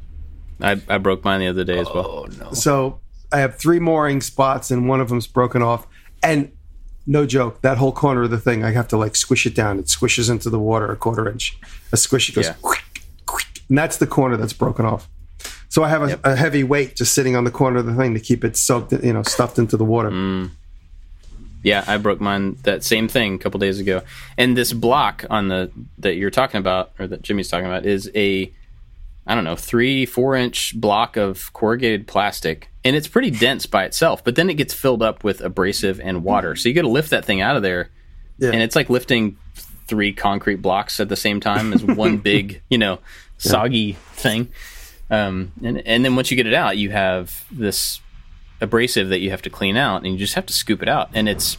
I, I broke mine the other day as well. Oh no! So I have three mooring spots, and one of them's broken off. And no joke, that whole corner of the thing, I have to like squish it down. It squishes into the water a quarter inch. A squish, it goes, Yeah. And that's the corner that's broken off. So I have a, a heavy weight just sitting on the corner of the thing to keep it soaked, you know, stuffed into the water. Mm. Yeah, I broke mine that same thing a couple days ago. And this block on the that you're talking about, or that Jimmy's talking about, is a I don't know three four inch block of corrugated plastic, and it's pretty dense by itself. But then it gets filled up with abrasive and water, so you got to lift that thing out of there, Yeah. and it's like lifting three concrete blocks at the same time as one (laughs) big, you know, soggy thing. Um, and and then once you get it out, you have this abrasive that you have to clean out, and you just have to scoop it out. And it's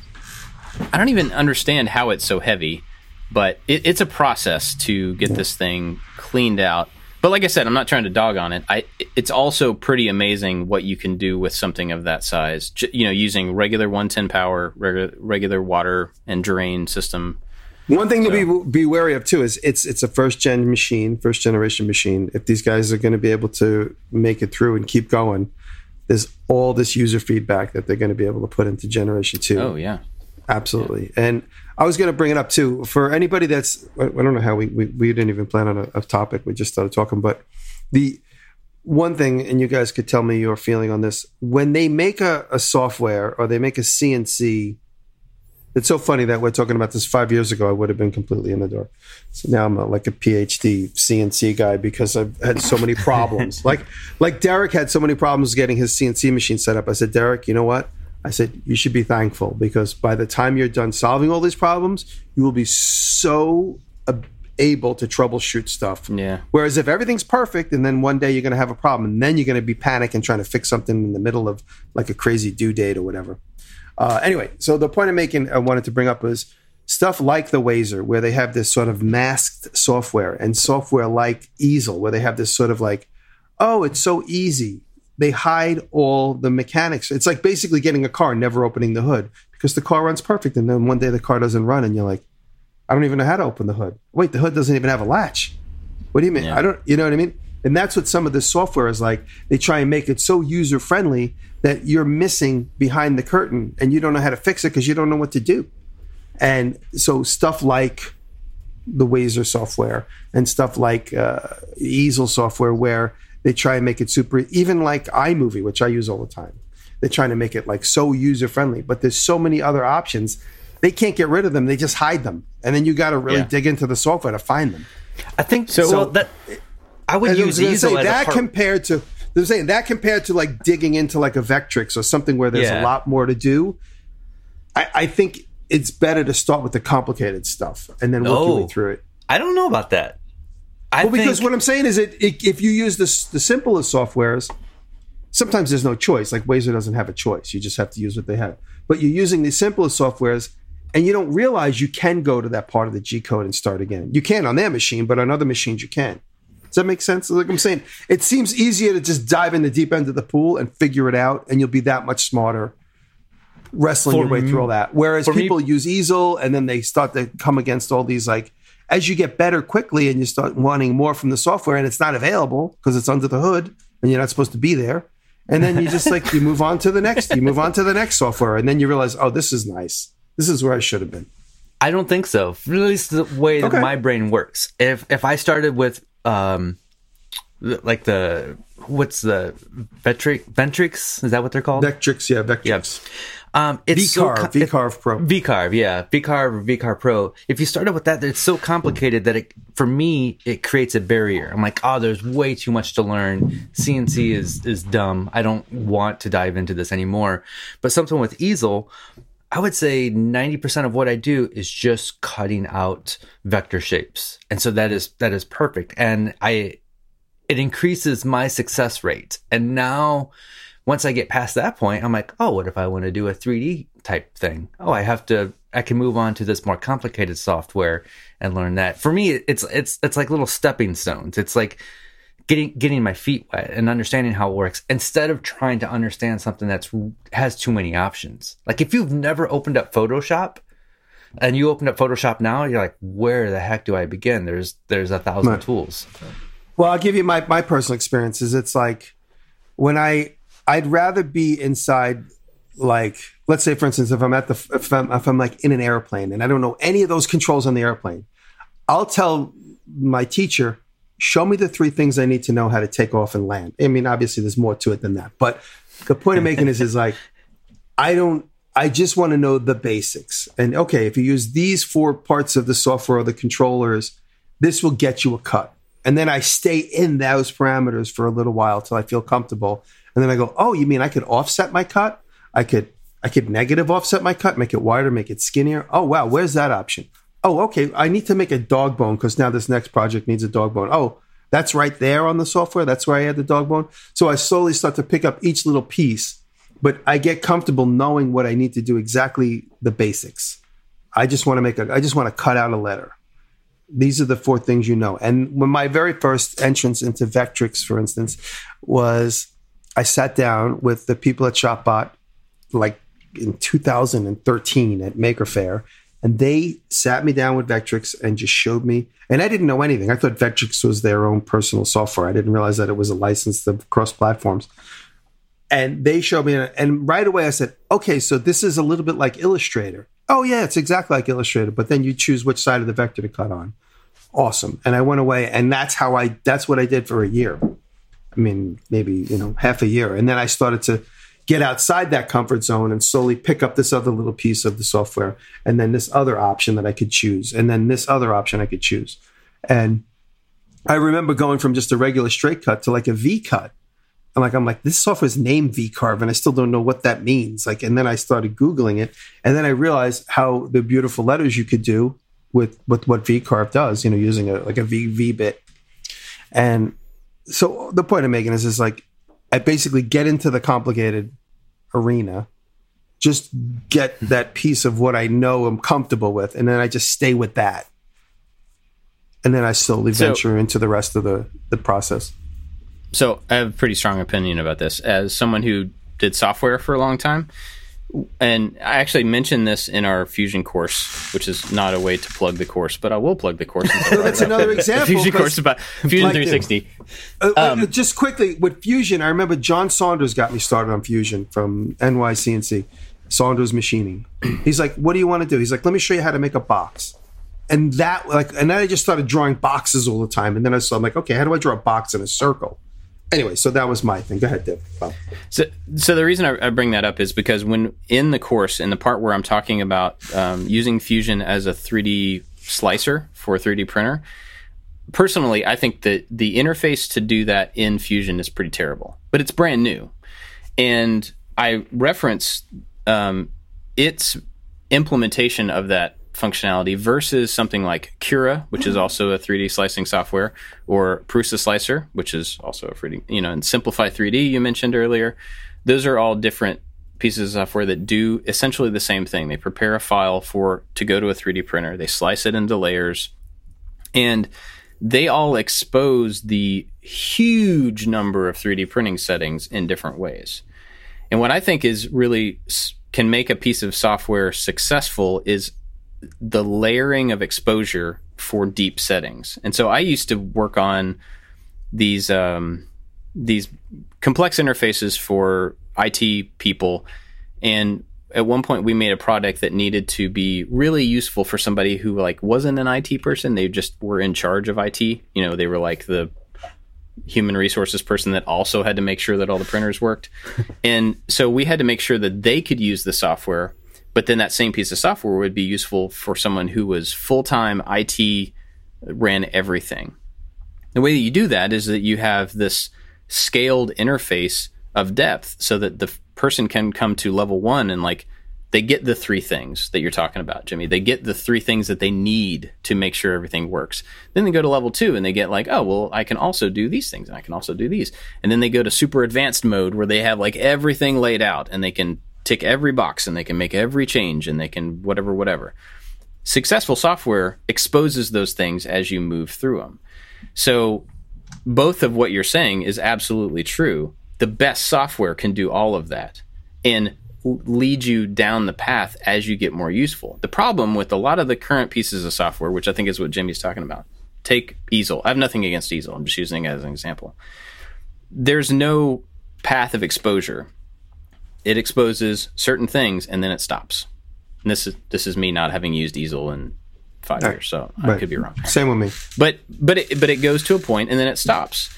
I don't even understand how it's so heavy, but it, it's a process to get this thing cleaned out. But like I said, I'm not trying to dog on it. I it's also pretty amazing what you can do with something of that size. J- you know, using regular 110 power, regular, regular water and drain system. One thing to be be wary of too is it's it's a first gen machine, first generation machine. If these guys are going to be able to make it through and keep going, there's all this user feedback that they're going to be able to put into generation two. Oh yeah. Absolutely. And I was going to bring it up too for anybody that's I I don't know how we we, we didn't even plan on a, a topic. We just started talking, but the one thing, and you guys could tell me your feeling on this. When they make a, a software or they make a CNC, it's so funny that we're talking about this five years ago. I would have been completely in the door. So now I'm a, like a PhD CNC guy because I've had so many (laughs) problems. like like Derek had so many problems getting his CNC machine set up. I said, Derek, you know what? I said you should be thankful because by the time you're done solving all these problems, you will be so able to troubleshoot stuff. Yeah. Whereas if everything's perfect and then one day you're going to have a problem and then you're going to be panicking trying to fix something in the middle of like a crazy due date or whatever. Uh, anyway, so the point I'm making, I wanted to bring up was stuff like the Wazer, where they have this sort of masked software, and software like Easel, where they have this sort of like, oh, it's so easy. They hide all the mechanics. It's like basically getting a car, and never opening the hood because the car runs perfect, and then one day the car doesn't run, and you're like, I don't even know how to open the hood. Wait, the hood doesn't even have a latch. What do you mean? Yeah. I don't. You know what I mean? And that's what some of this software is like. They try and make it so user friendly that you're missing behind the curtain, and you don't know how to fix it because you don't know what to do. And so stuff like the Wazer software and stuff like uh, Easel software, where they try and make it super, even like iMovie, which I use all the time. They're trying to make it like so user friendly, but there's so many other options. They can't get rid of them. They just hide them, and then you got to really Yeah. dig into the software to find them. I think So- so. that I would And I was use Easel say, that a part. compared to they're saying that compared to like digging into like a Vectrix or something where there's a lot more to do. I, I think it's better to start with the complicated stuff and then work your way Oh. through it. I don't know about that. I Well, because think, what I'm saying is, it, it if you use this the simplest softwares, sometimes there's no choice. Like Wazer doesn't have a choice; you just have to use what they have. But you're using the simplest softwares, and you don't realize you can go to that part of the G code and start again. You can on their machine, but on other machines you can. Does that make sense? Like I'm saying, it seems easier to just dive in the deep end of the pool and figure it out, and you'll be that much smarter wrestling For your way m- through all that. Whereas for me- people use Easel and then they start to come against all these like as you get better quickly and you start wanting more from the software and it's not available because it's under the hood and you're not supposed to be there. And then you just like you move on to the next, you move on to the next software, and then you realize, oh, this is nice. This is where I should have been. I don't think so. At least the way Okay. that my brain works. If if I started with um, like the what's the Ventrix? Ventrix is that what they're called? Vectrix, yeah, Vectrix. Yeah. Um, it's so VCarve, co- VCarve Pro. VCarve, yeah, VCarve or VCarve Pro. If you started with that, it's so complicated that it, for me, it creates a barrier. I'm like, oh, there's way too much to learn. CNC is is dumb. I don't want to dive into this anymore. But something with Easel, I would say 90% of what I do is just cutting out vector shapes. And so that is that is perfect. And I it increases my success rate. And now once I get past that point, I'm like, oh, what if I want to do a 3D type thing? Oh, I have to I can move on to this more complicated software and learn that. For me, it's it's it's like little stepping stones. It's like getting getting my feet wet and understanding how it works instead of trying to understand something that's has too many options. Like if you've never opened up Photoshop and you open up Photoshop now, you're like, where the heck do I begin? There's there's a thousand Right. tools. Well, I'll give you my, my personal experiences. It's like when I I'd rather be inside like let's say for instance if I'm at the if I'm, if I'm like in an airplane and I don't know any of those controls on the airplane, I'll tell my teacher, show me the three things I need to know how to take off and land. I mean, obviously there's more to it than that, but the point I'm making is is like I don't I just want to know the basics. And okay, if you use these four parts of the software or the controllers, this will get you a cut. And then I stay in those parameters for a little while till I feel comfortable. And then I go, "Oh, you mean I could offset my cut? I could I could negative offset my cut, make it wider, make it skinnier. Oh, wow, where's that option? Oh, okay, I need to make a dog bone because now this next project needs a dog bone. Oh, that's right there on the software. That's where I had the dog bone. So I slowly start to pick up each little piece, but I get comfortable knowing what I need to do exactly the basics. I just want to make a I just want to cut out a letter. These are the four things you know. And when my very first entrance into Vectrix, for instance, was I sat down with the people at ShopBot like in 2013 at Maker Faire, And they sat me down with Vectrix and just showed me. And I didn't know anything. I thought Vectrix was their own personal software. I didn't realize that it was a license of cross platforms. And they showed me, and right away I said, okay, so this is a little bit like Illustrator. Oh, yeah, it's exactly like Illustrator, but then you choose which side of the vector to cut on. Awesome. And I went away, and that's how I, that's what I did for a year. I mean, maybe, you know, half a year. And then I started to get outside that comfort zone and slowly pick up this other little piece of the software and then this other option that I could choose and then this other option I could choose. And I remember going from just a regular straight cut to like a V cut. And like I'm like, this software is named VCarve, and I still don't know what that means. Like, and then I started Googling it, and then I realized how the beautiful letters you could do with with what VCarve does, you know, using a like a V V bit. And so the point I'm making is is like I basically get into the complicated arena, just get that piece of what I know I'm comfortable with, and then I just stay with that. And then I slowly So- venture into the rest of the, the process. So I have a pretty strong opinion about this as someone who did software for a long time. And I actually mentioned this in our Fusion course, which is not a way to plug the course, but I will plug the course. I (laughs) That's another (laughs) example. Fusion course about Fusion like 360. Uh, uh, Um, just quickly with Fusion, I remember John Saunders got me started on Fusion from NYCNC, Saunders Machining. (clears throat) He's like, "What do you want to do?" He's like, "Let me show you how to make a box." And that, like, and then I just started drawing boxes all the time. And then I saw, I'm like, okay, how do I draw a box in a circle? Anyway, so that was my thing. Go ahead, Dave. Bob. So, so the reason I, I bring that up is because when in the course, in the part where I'm talking about um, using Fusion as a 3D slicer for a 3D printer, personally, I think that the interface to do that in Fusion is pretty terrible, but it's brand new. And I reference um, its implementation of that functionality versus something like Cura, which is also a 3D slicing software, or Prusa Slicer, which is also a 3D, you know, and Simplify 3D you mentioned earlier. Those are all different pieces of software that do essentially the same thing. They prepare a file for to go to a 3D printer. They slice it into layers, and they all expose the huge number of 3D printing settings in different ways. And what I think is really can make a piece of software successful is the layering of exposure for deep settings. And so I used to work on these um, these complex interfaces for IT people, and at one point we made a product that needed to be really useful for somebody who like wasn't an IT person. They just were in charge of IT. You know, they were like the human resources person that also had to make sure that all the printers worked. (laughs) and so we had to make sure that they could use the software, but then that same piece of software would be useful for someone who was full time IT, uh, ran everything. The way that you do that is that you have this scaled interface of depth so that the person can come to level one and like they get the three things that you're talking about, Jimmy. They get the three things that they need to make sure everything works. Then they go to level two and they get like, oh, well, I can also do these things and I can also do these. And then they go to super advanced mode where they have like everything laid out and they can tick every box and they can make every change and they can whatever, whatever. Successful software exposes those things as you move through them. So both of what you're saying is absolutely true. The best software can do all of that and lead you down the path as you get more useful. The problem with a lot of the current pieces of software, which I think is what Jimmy's talking about, take Easel. I have nothing against Easel. I'm just using it as an example. There's no path of exposure. It exposes certain things and then it stops. And this is this is me not having used Easel in five years, so I could be wrong Same with me. but but it, but it goes to a point and then it stops.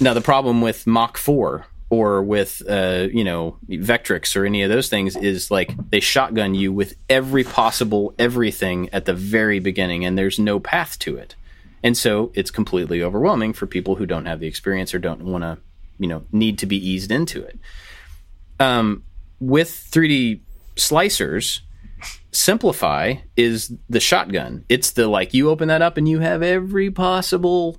Now the problem with Mach four or with uh, you know Vectrix or any of those things is like they shotgun you with every possible everything at the very beginning, and there's no path to it, and so it's completely overwhelming for people who don't have the experience or don't want to you know need to be eased into it. Um, with 3D slicers, Simplify is the shotgun. It's the like you open that up and you have every possible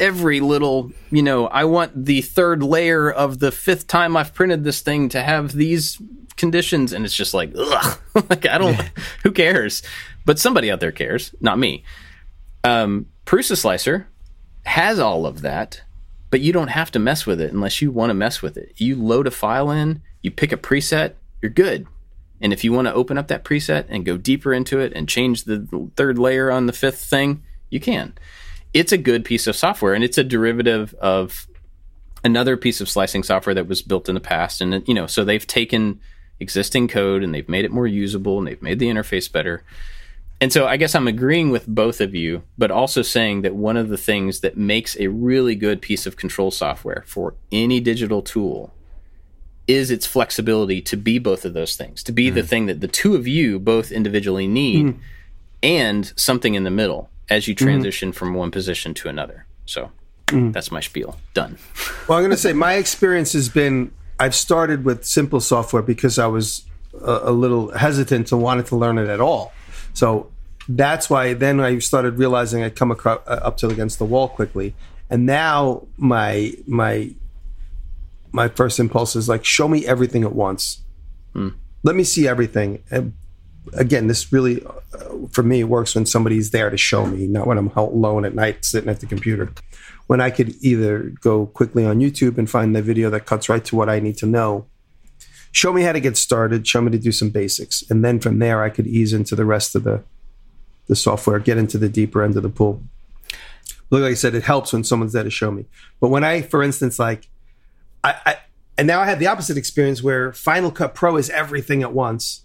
every little, you know, I want the third layer of the fifth time I've printed this thing to have these conditions and it's just like ugh. (laughs) like I don't (laughs) who cares? But somebody out there cares, not me. Um Prusa Slicer has all of that, but you don't have to mess with it unless you want to mess with it. You load a file in, you pick a preset, you're good And if you want to open up that preset and go deeper into it and change the third layer on the fifth thing, you can. It's a good piece of software and it's a derivative of another piece of slicing software that was built in the past. And, you know, so they've taken existing code and they've made it more usable and they've made the interface better. And so I guess I'm agreeing with both of you, but also saying that one of the things that makes a really good piece of control software for any digital tool is its flexibility to be both of those things, to be mm. the thing that the two of you both individually need mm. and something in the middle as you mm-hmm. transition mm. from one position to another. So mm. that's my spiel. Done. Well, I'm going to say my experience has been I've started with simple software because I was a, a little hesitant to wanted to learn it at all. So that's why then I started realizing I'd come across, uh, up to against the wall quickly. And now my my my first impulse is like, show me everything at once. Hmm. Let me see everything. And again, this really, uh, for me, works when somebody's there to show me, not when I'm alone at night sitting at the computer. When I could either go quickly on YouTube and find the video that cuts right to what I need to know, show me how to get started, show me to do some basics, and then from there I could ease into the rest of the the software, get into the deeper end of the pool. Look, like I said, it helps when someone's there to show me. But when I, for instance, like, I, I and now I had the opposite experience where Final Cut Pro is everything at once.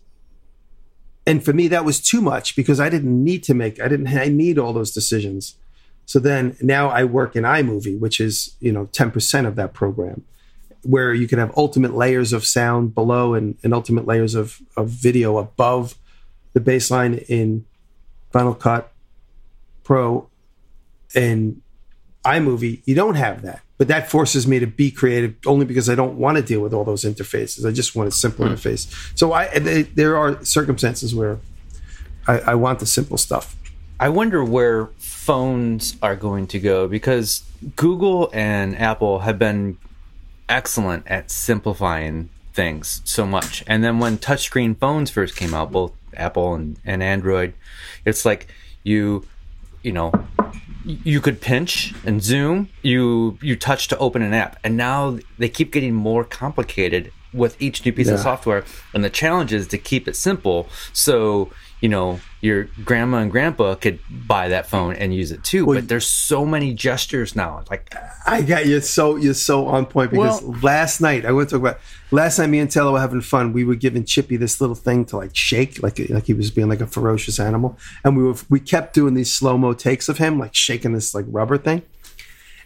And for me, that was too much because I didn't need to make, I didn't I need all those decisions. So then now I work in iMovie, which is, you know, 10% of that program, where you can have ultimate layers of sound below and, and ultimate layers of, of video above the baseline in Final Cut Pro and iMovie, you don't have that. But that forces me to be creative only because I don't want to deal with all those interfaces. I just want a simple mm. interface. So I they, there are circumstances where I, I want the simple stuff. I wonder where phones are going to go because Google and Apple have been excellent at simplifying things so much. And then when touchscreen phones first came out, both Apple and, and Android, it's like you, you know, you could pinch and zoom, you you touch to open an app, and now they keep getting more complicated with each new piece yeah. of software. And the challenge is to keep it simple. So you know your grandma and grandpa could buy that phone and use it too well, but there's so many gestures now like i got you so you're so on point because well, last night i want to talk about last night me and taylor were having fun we were giving chippy this little thing to like shake like like he was being like a ferocious animal and we were we kept doing these slow-mo takes of him like shaking this like rubber thing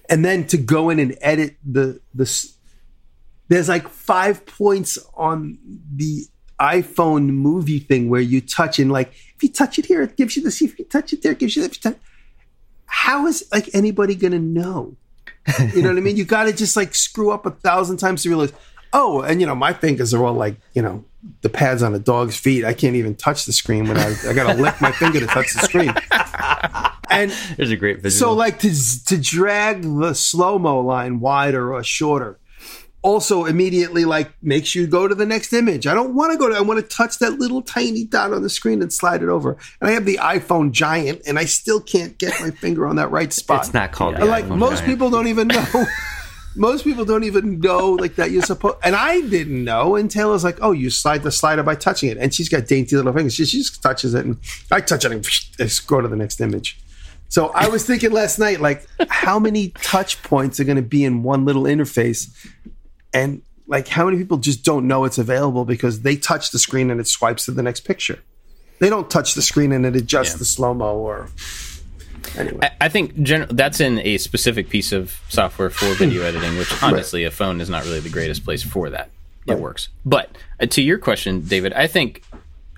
and then to go in and edit the the there's like five points on the iPhone movie thing where you touch and like if you touch it here, it gives you this. If you touch it there, it gives you that. How is like anybody gonna know? (laughs) You know what I mean? You got to just like screw up a thousand times to realize. Oh, and you know my fingers are all like you know the pads on a dog's feet. I can't even touch the screen when I I got to lick my finger to touch the screen. (laughs) And there's a great visual. So like to to drag the slow mo line wider or shorter also immediately like makes you go to the next image. I don't want to go to, I want to touch that little tiny dot on the screen and slide it over. And I have the iPhone giant and I still can't get my (laughs) finger on that right spot. It's not called like iPhone most giant. people don't even know. (laughs) most people don't even know like that you're supposed and I didn't know. And Taylor's like, oh, you slide the slider by touching it. And she's got dainty little fingers. She, she just touches it and I touch it and (laughs) just go to the next image. So I was thinking last night, like, how many touch points are going to be in one little interface and like, how many people just don't know it's available because they touch the screen and it swipes to the next picture? They don't touch the screen and it adjusts yeah. the slow mo or. Anyway. I, I think gen- that's in a specific piece of software for (clears throat) video editing, which honestly, right. a phone is not really the greatest place for that. It right. works. But uh, to your question, David, I think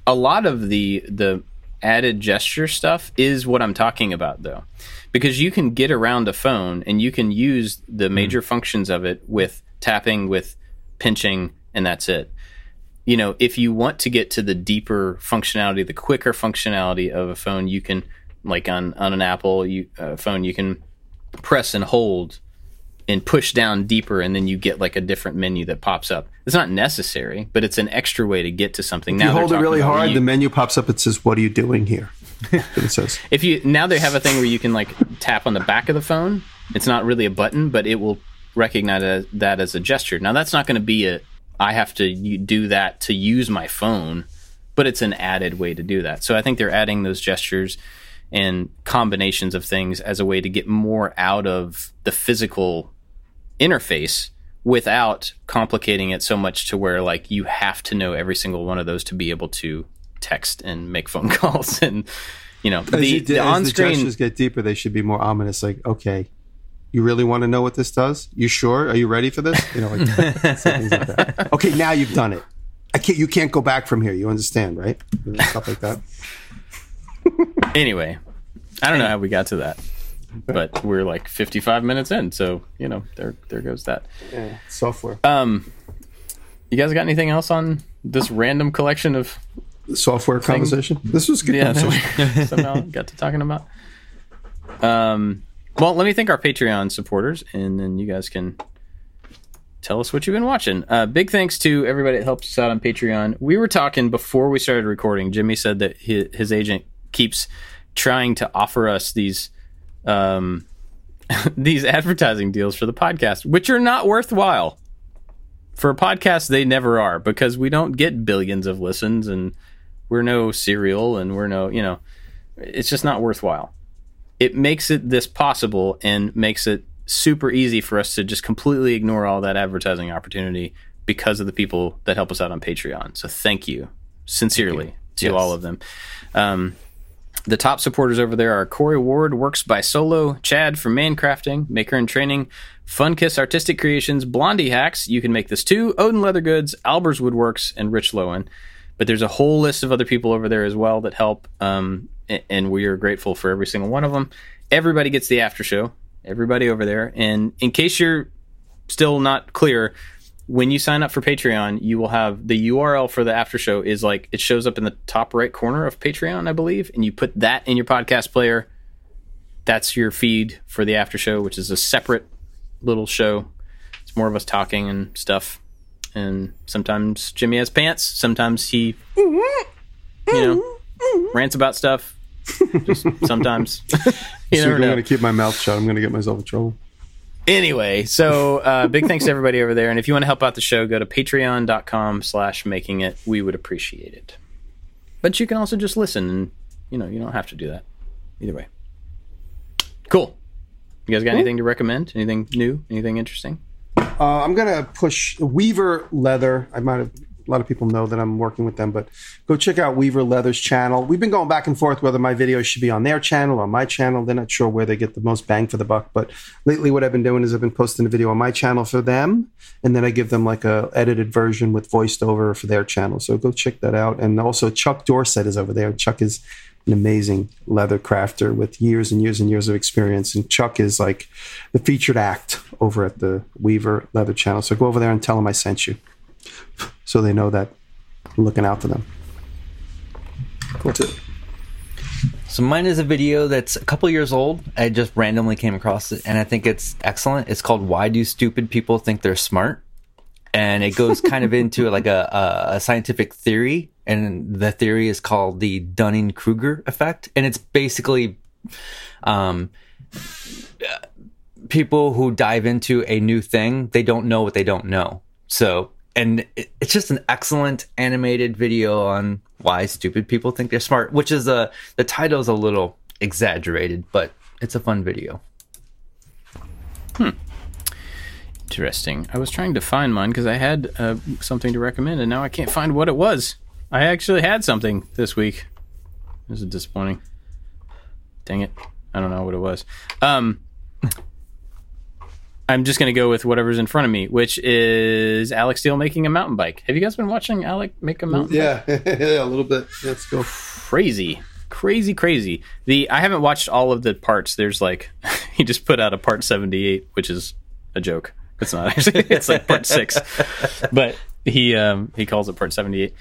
a lot of the the added gesture stuff is what I'm talking about, though, because you can get around a phone and you can use the hmm. major mm. functions of it with tapping with pinching, and that's it. You know, if you want to get to the deeper functionality, the quicker functionality of a phone, you can, like on on an Apple you, uh, phone, you can press and hold and push down deeper, and then you get like a different menu that pops up. It's not necessary, but it's an extra way to get to something. If now you hold it really hard, you, the menu pops up. It says, "What are you doing here?" it says. (laughs) If you now they have a thing where you can like tap on the back of the phone. It's not really a button, but it will recognize that as a gesture. Now that's not going to be a I have to do that to use my phone but it's an added way to do that. So I think they're adding those gestures and combinations of things as a way to get more out of the physical interface without complicating it so much to where like you have to know every single one of those to be able to text and make phone (laughs) calls and you know As, the, you, the as on the gestures get deeper, they should be more ominous. Like, okay, you really want to know what this does? You sure? Are you ready for this? You know, like, (laughs) like that. Okay, now you've done it. I can't. You can't go back from here. You understand, right? You know, Stuff like that. (laughs) anyway i don't know how we got to that but we're like 55 minutes in so you know there there goes that Yeah, software. um you guys got anything else on this random collection of software conversation. This was good. yeah (laughs) somehow got to talking about um well let me thank our patreon supporters and then you guys can tell us what you've been watching. Uh big thanks to everybody that helps us out on patreon. We were talking before we started recording. Jimmy said that his, his agent keeps trying to offer us these um (laughs) these advertising deals for the podcast which are not worthwhile. For a podcast they never are because we don't get billions of listens and we're no serial and we're no you know it's just not worthwhile it makes it this possible and makes it super easy for us to just completely ignore all that advertising opportunity because of the people that help us out on patreon so thank you sincerely to Yes. all of them um, the top supporters over there are Corey Ward, Works by Solo, Chad from Mancrafting, Maker and Training, Fun Kiss Artistic Creations, Blondie Hacks, You Can Make This Too, Odin Leather Goods, Albers Woodworks, and Rich Lowen. But there's a whole list of other people over there as well that help, um, and we are grateful for every single one of them. Everybody gets the after show, everybody over there. And in case you're still not clear, when you sign up for Patreon, you will have the URL for the after show is like it shows up in the top right corner of Patreon, I believe, and you put that in your podcast player. That's your feed for the after show, which is a separate little show. It's more of us talking and stuff. And sometimes Jimmy has pants. Sometimes he, you know, rants about stuff. Just sometimes. (laughs) you So never I'm going to keep my mouth shut. I'm going to get myself in trouble. Anyway, so uh, big thanks to everybody over there. And if you want to help out the show, go to patreon.com slash making it. We would appreciate it. But you can also just listen and, you know, you don't have to do that. Either way. Cool. You guys got anything to recommend? Anything new? Anything interesting? Uh, I'm gonna push Weaver Leather. I might have a lot of people know that I'm working with them, but go check out Weaver Leather's channel. We've been going back and forth whether my videos should be on their channel or my channel. They're not sure where they get the most bang for the buck, but lately what I've been doing is I've been posting a video on my channel for them, and then I give them like a edited version with voiced over for their channel. So go check that out. And also Chuck Dorsett is over there. Chuck is an amazing leather crafter with years and years and years of experience. And Chuck is like the featured act over at the Weaver Leather channel. So go over there and tell him I sent you so they know that I'm looking out for them. Cool. So mine is a video that's a couple years old. I just randomly came across it, and I think it's excellent. It's called "Why Do Stupid People Think They're Smart," and it goes kind of (laughs) into like a, a, a scientific theory, and the theory is called the Dunning Kruger effect, and it's basically um, people who dive into a new thing, they don't know what they don't know. So, and it, it's just an excellent animated video on why stupid people think they're smart, which is a the title's a little exaggerated, but it's a fun video. Hmm. Interesting. I was trying to find mine because I had uh, something to recommend, and now I can't find what it was. I actually had something this week. This is disappointing. Dang it. I don't know what it was. Um, I'm just going to go with whatever's in front of me, which is Alec Steele making a mountain bike. Have you guys been watching Alec make a mountain bike? Yeah, (laughs) yeah, a little bit. Let's go. crazy crazy crazy the i haven't watched all of the parts there's like (laughs) he just put out a part 78 which is a joke it's not actually (laughs) it's like part 6 but he um he calls it part 78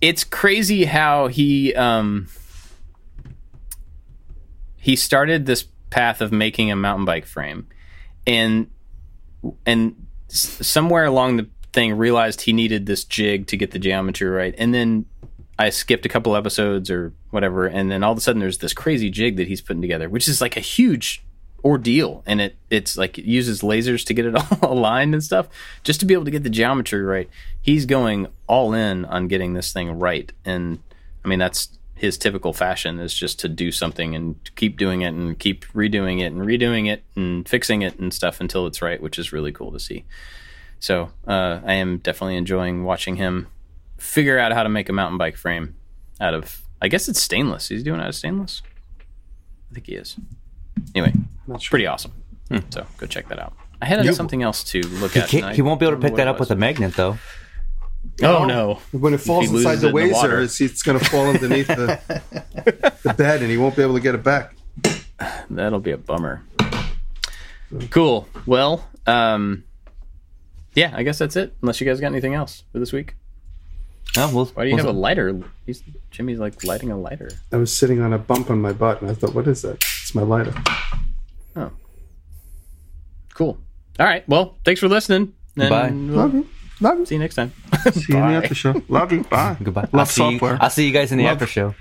it's crazy how he um he started this path of making a mountain bike frame and and somewhere along the thing realized he needed this jig to get the geometry right. And then I skipped a couple episodes or whatever, and then all of a sudden there's this crazy jig that he's putting together, which is like a huge ordeal, and it it's like it uses lasers to get it (laughs) all aligned and stuff, just to be able to get the geometry right. He's going all in on getting this thing right, and I mean that's his typical fashion is just to do something and keep doing it and keep redoing it and redoing it and fixing it and stuff until it's right, which is really cool to see. So uh, I am definitely enjoying watching him figure out how to make a mountain bike frame out of. I guess it's stainless. He's doing it out of stainless. I think he is. Anyway, Not sure. pretty awesome. So go check that out. I had Yep. something else to look He, at. can't- and I he won't be able to pick that up with a magnet, though. Oh no! When it falls inside the it in water. Wazer, it's, it's going to fall underneath the, (laughs) the bed, and he won't be able to get it back. That'll be a bummer. Cool. Well, um, yeah, I guess that's it. Unless you guys got anything else for this week. Oh, we'll, Why do you we'll- have a lighter? He's, Jimmy's like lighting a lighter. I was sitting on a bump on my butt, and I thought, "What is that?" It's my lighter. Oh, cool. All right. Well, thanks for listening. and Bye. we'll Love you. Love you. See you next time. (laughs) See you in the after show. Love you. Bye. (laughs) Goodbye. Love I'll see, you, software. I'll see you guys in the Love- after show.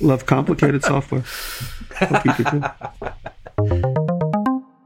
Love complicated software. Hope you do too. (laughs)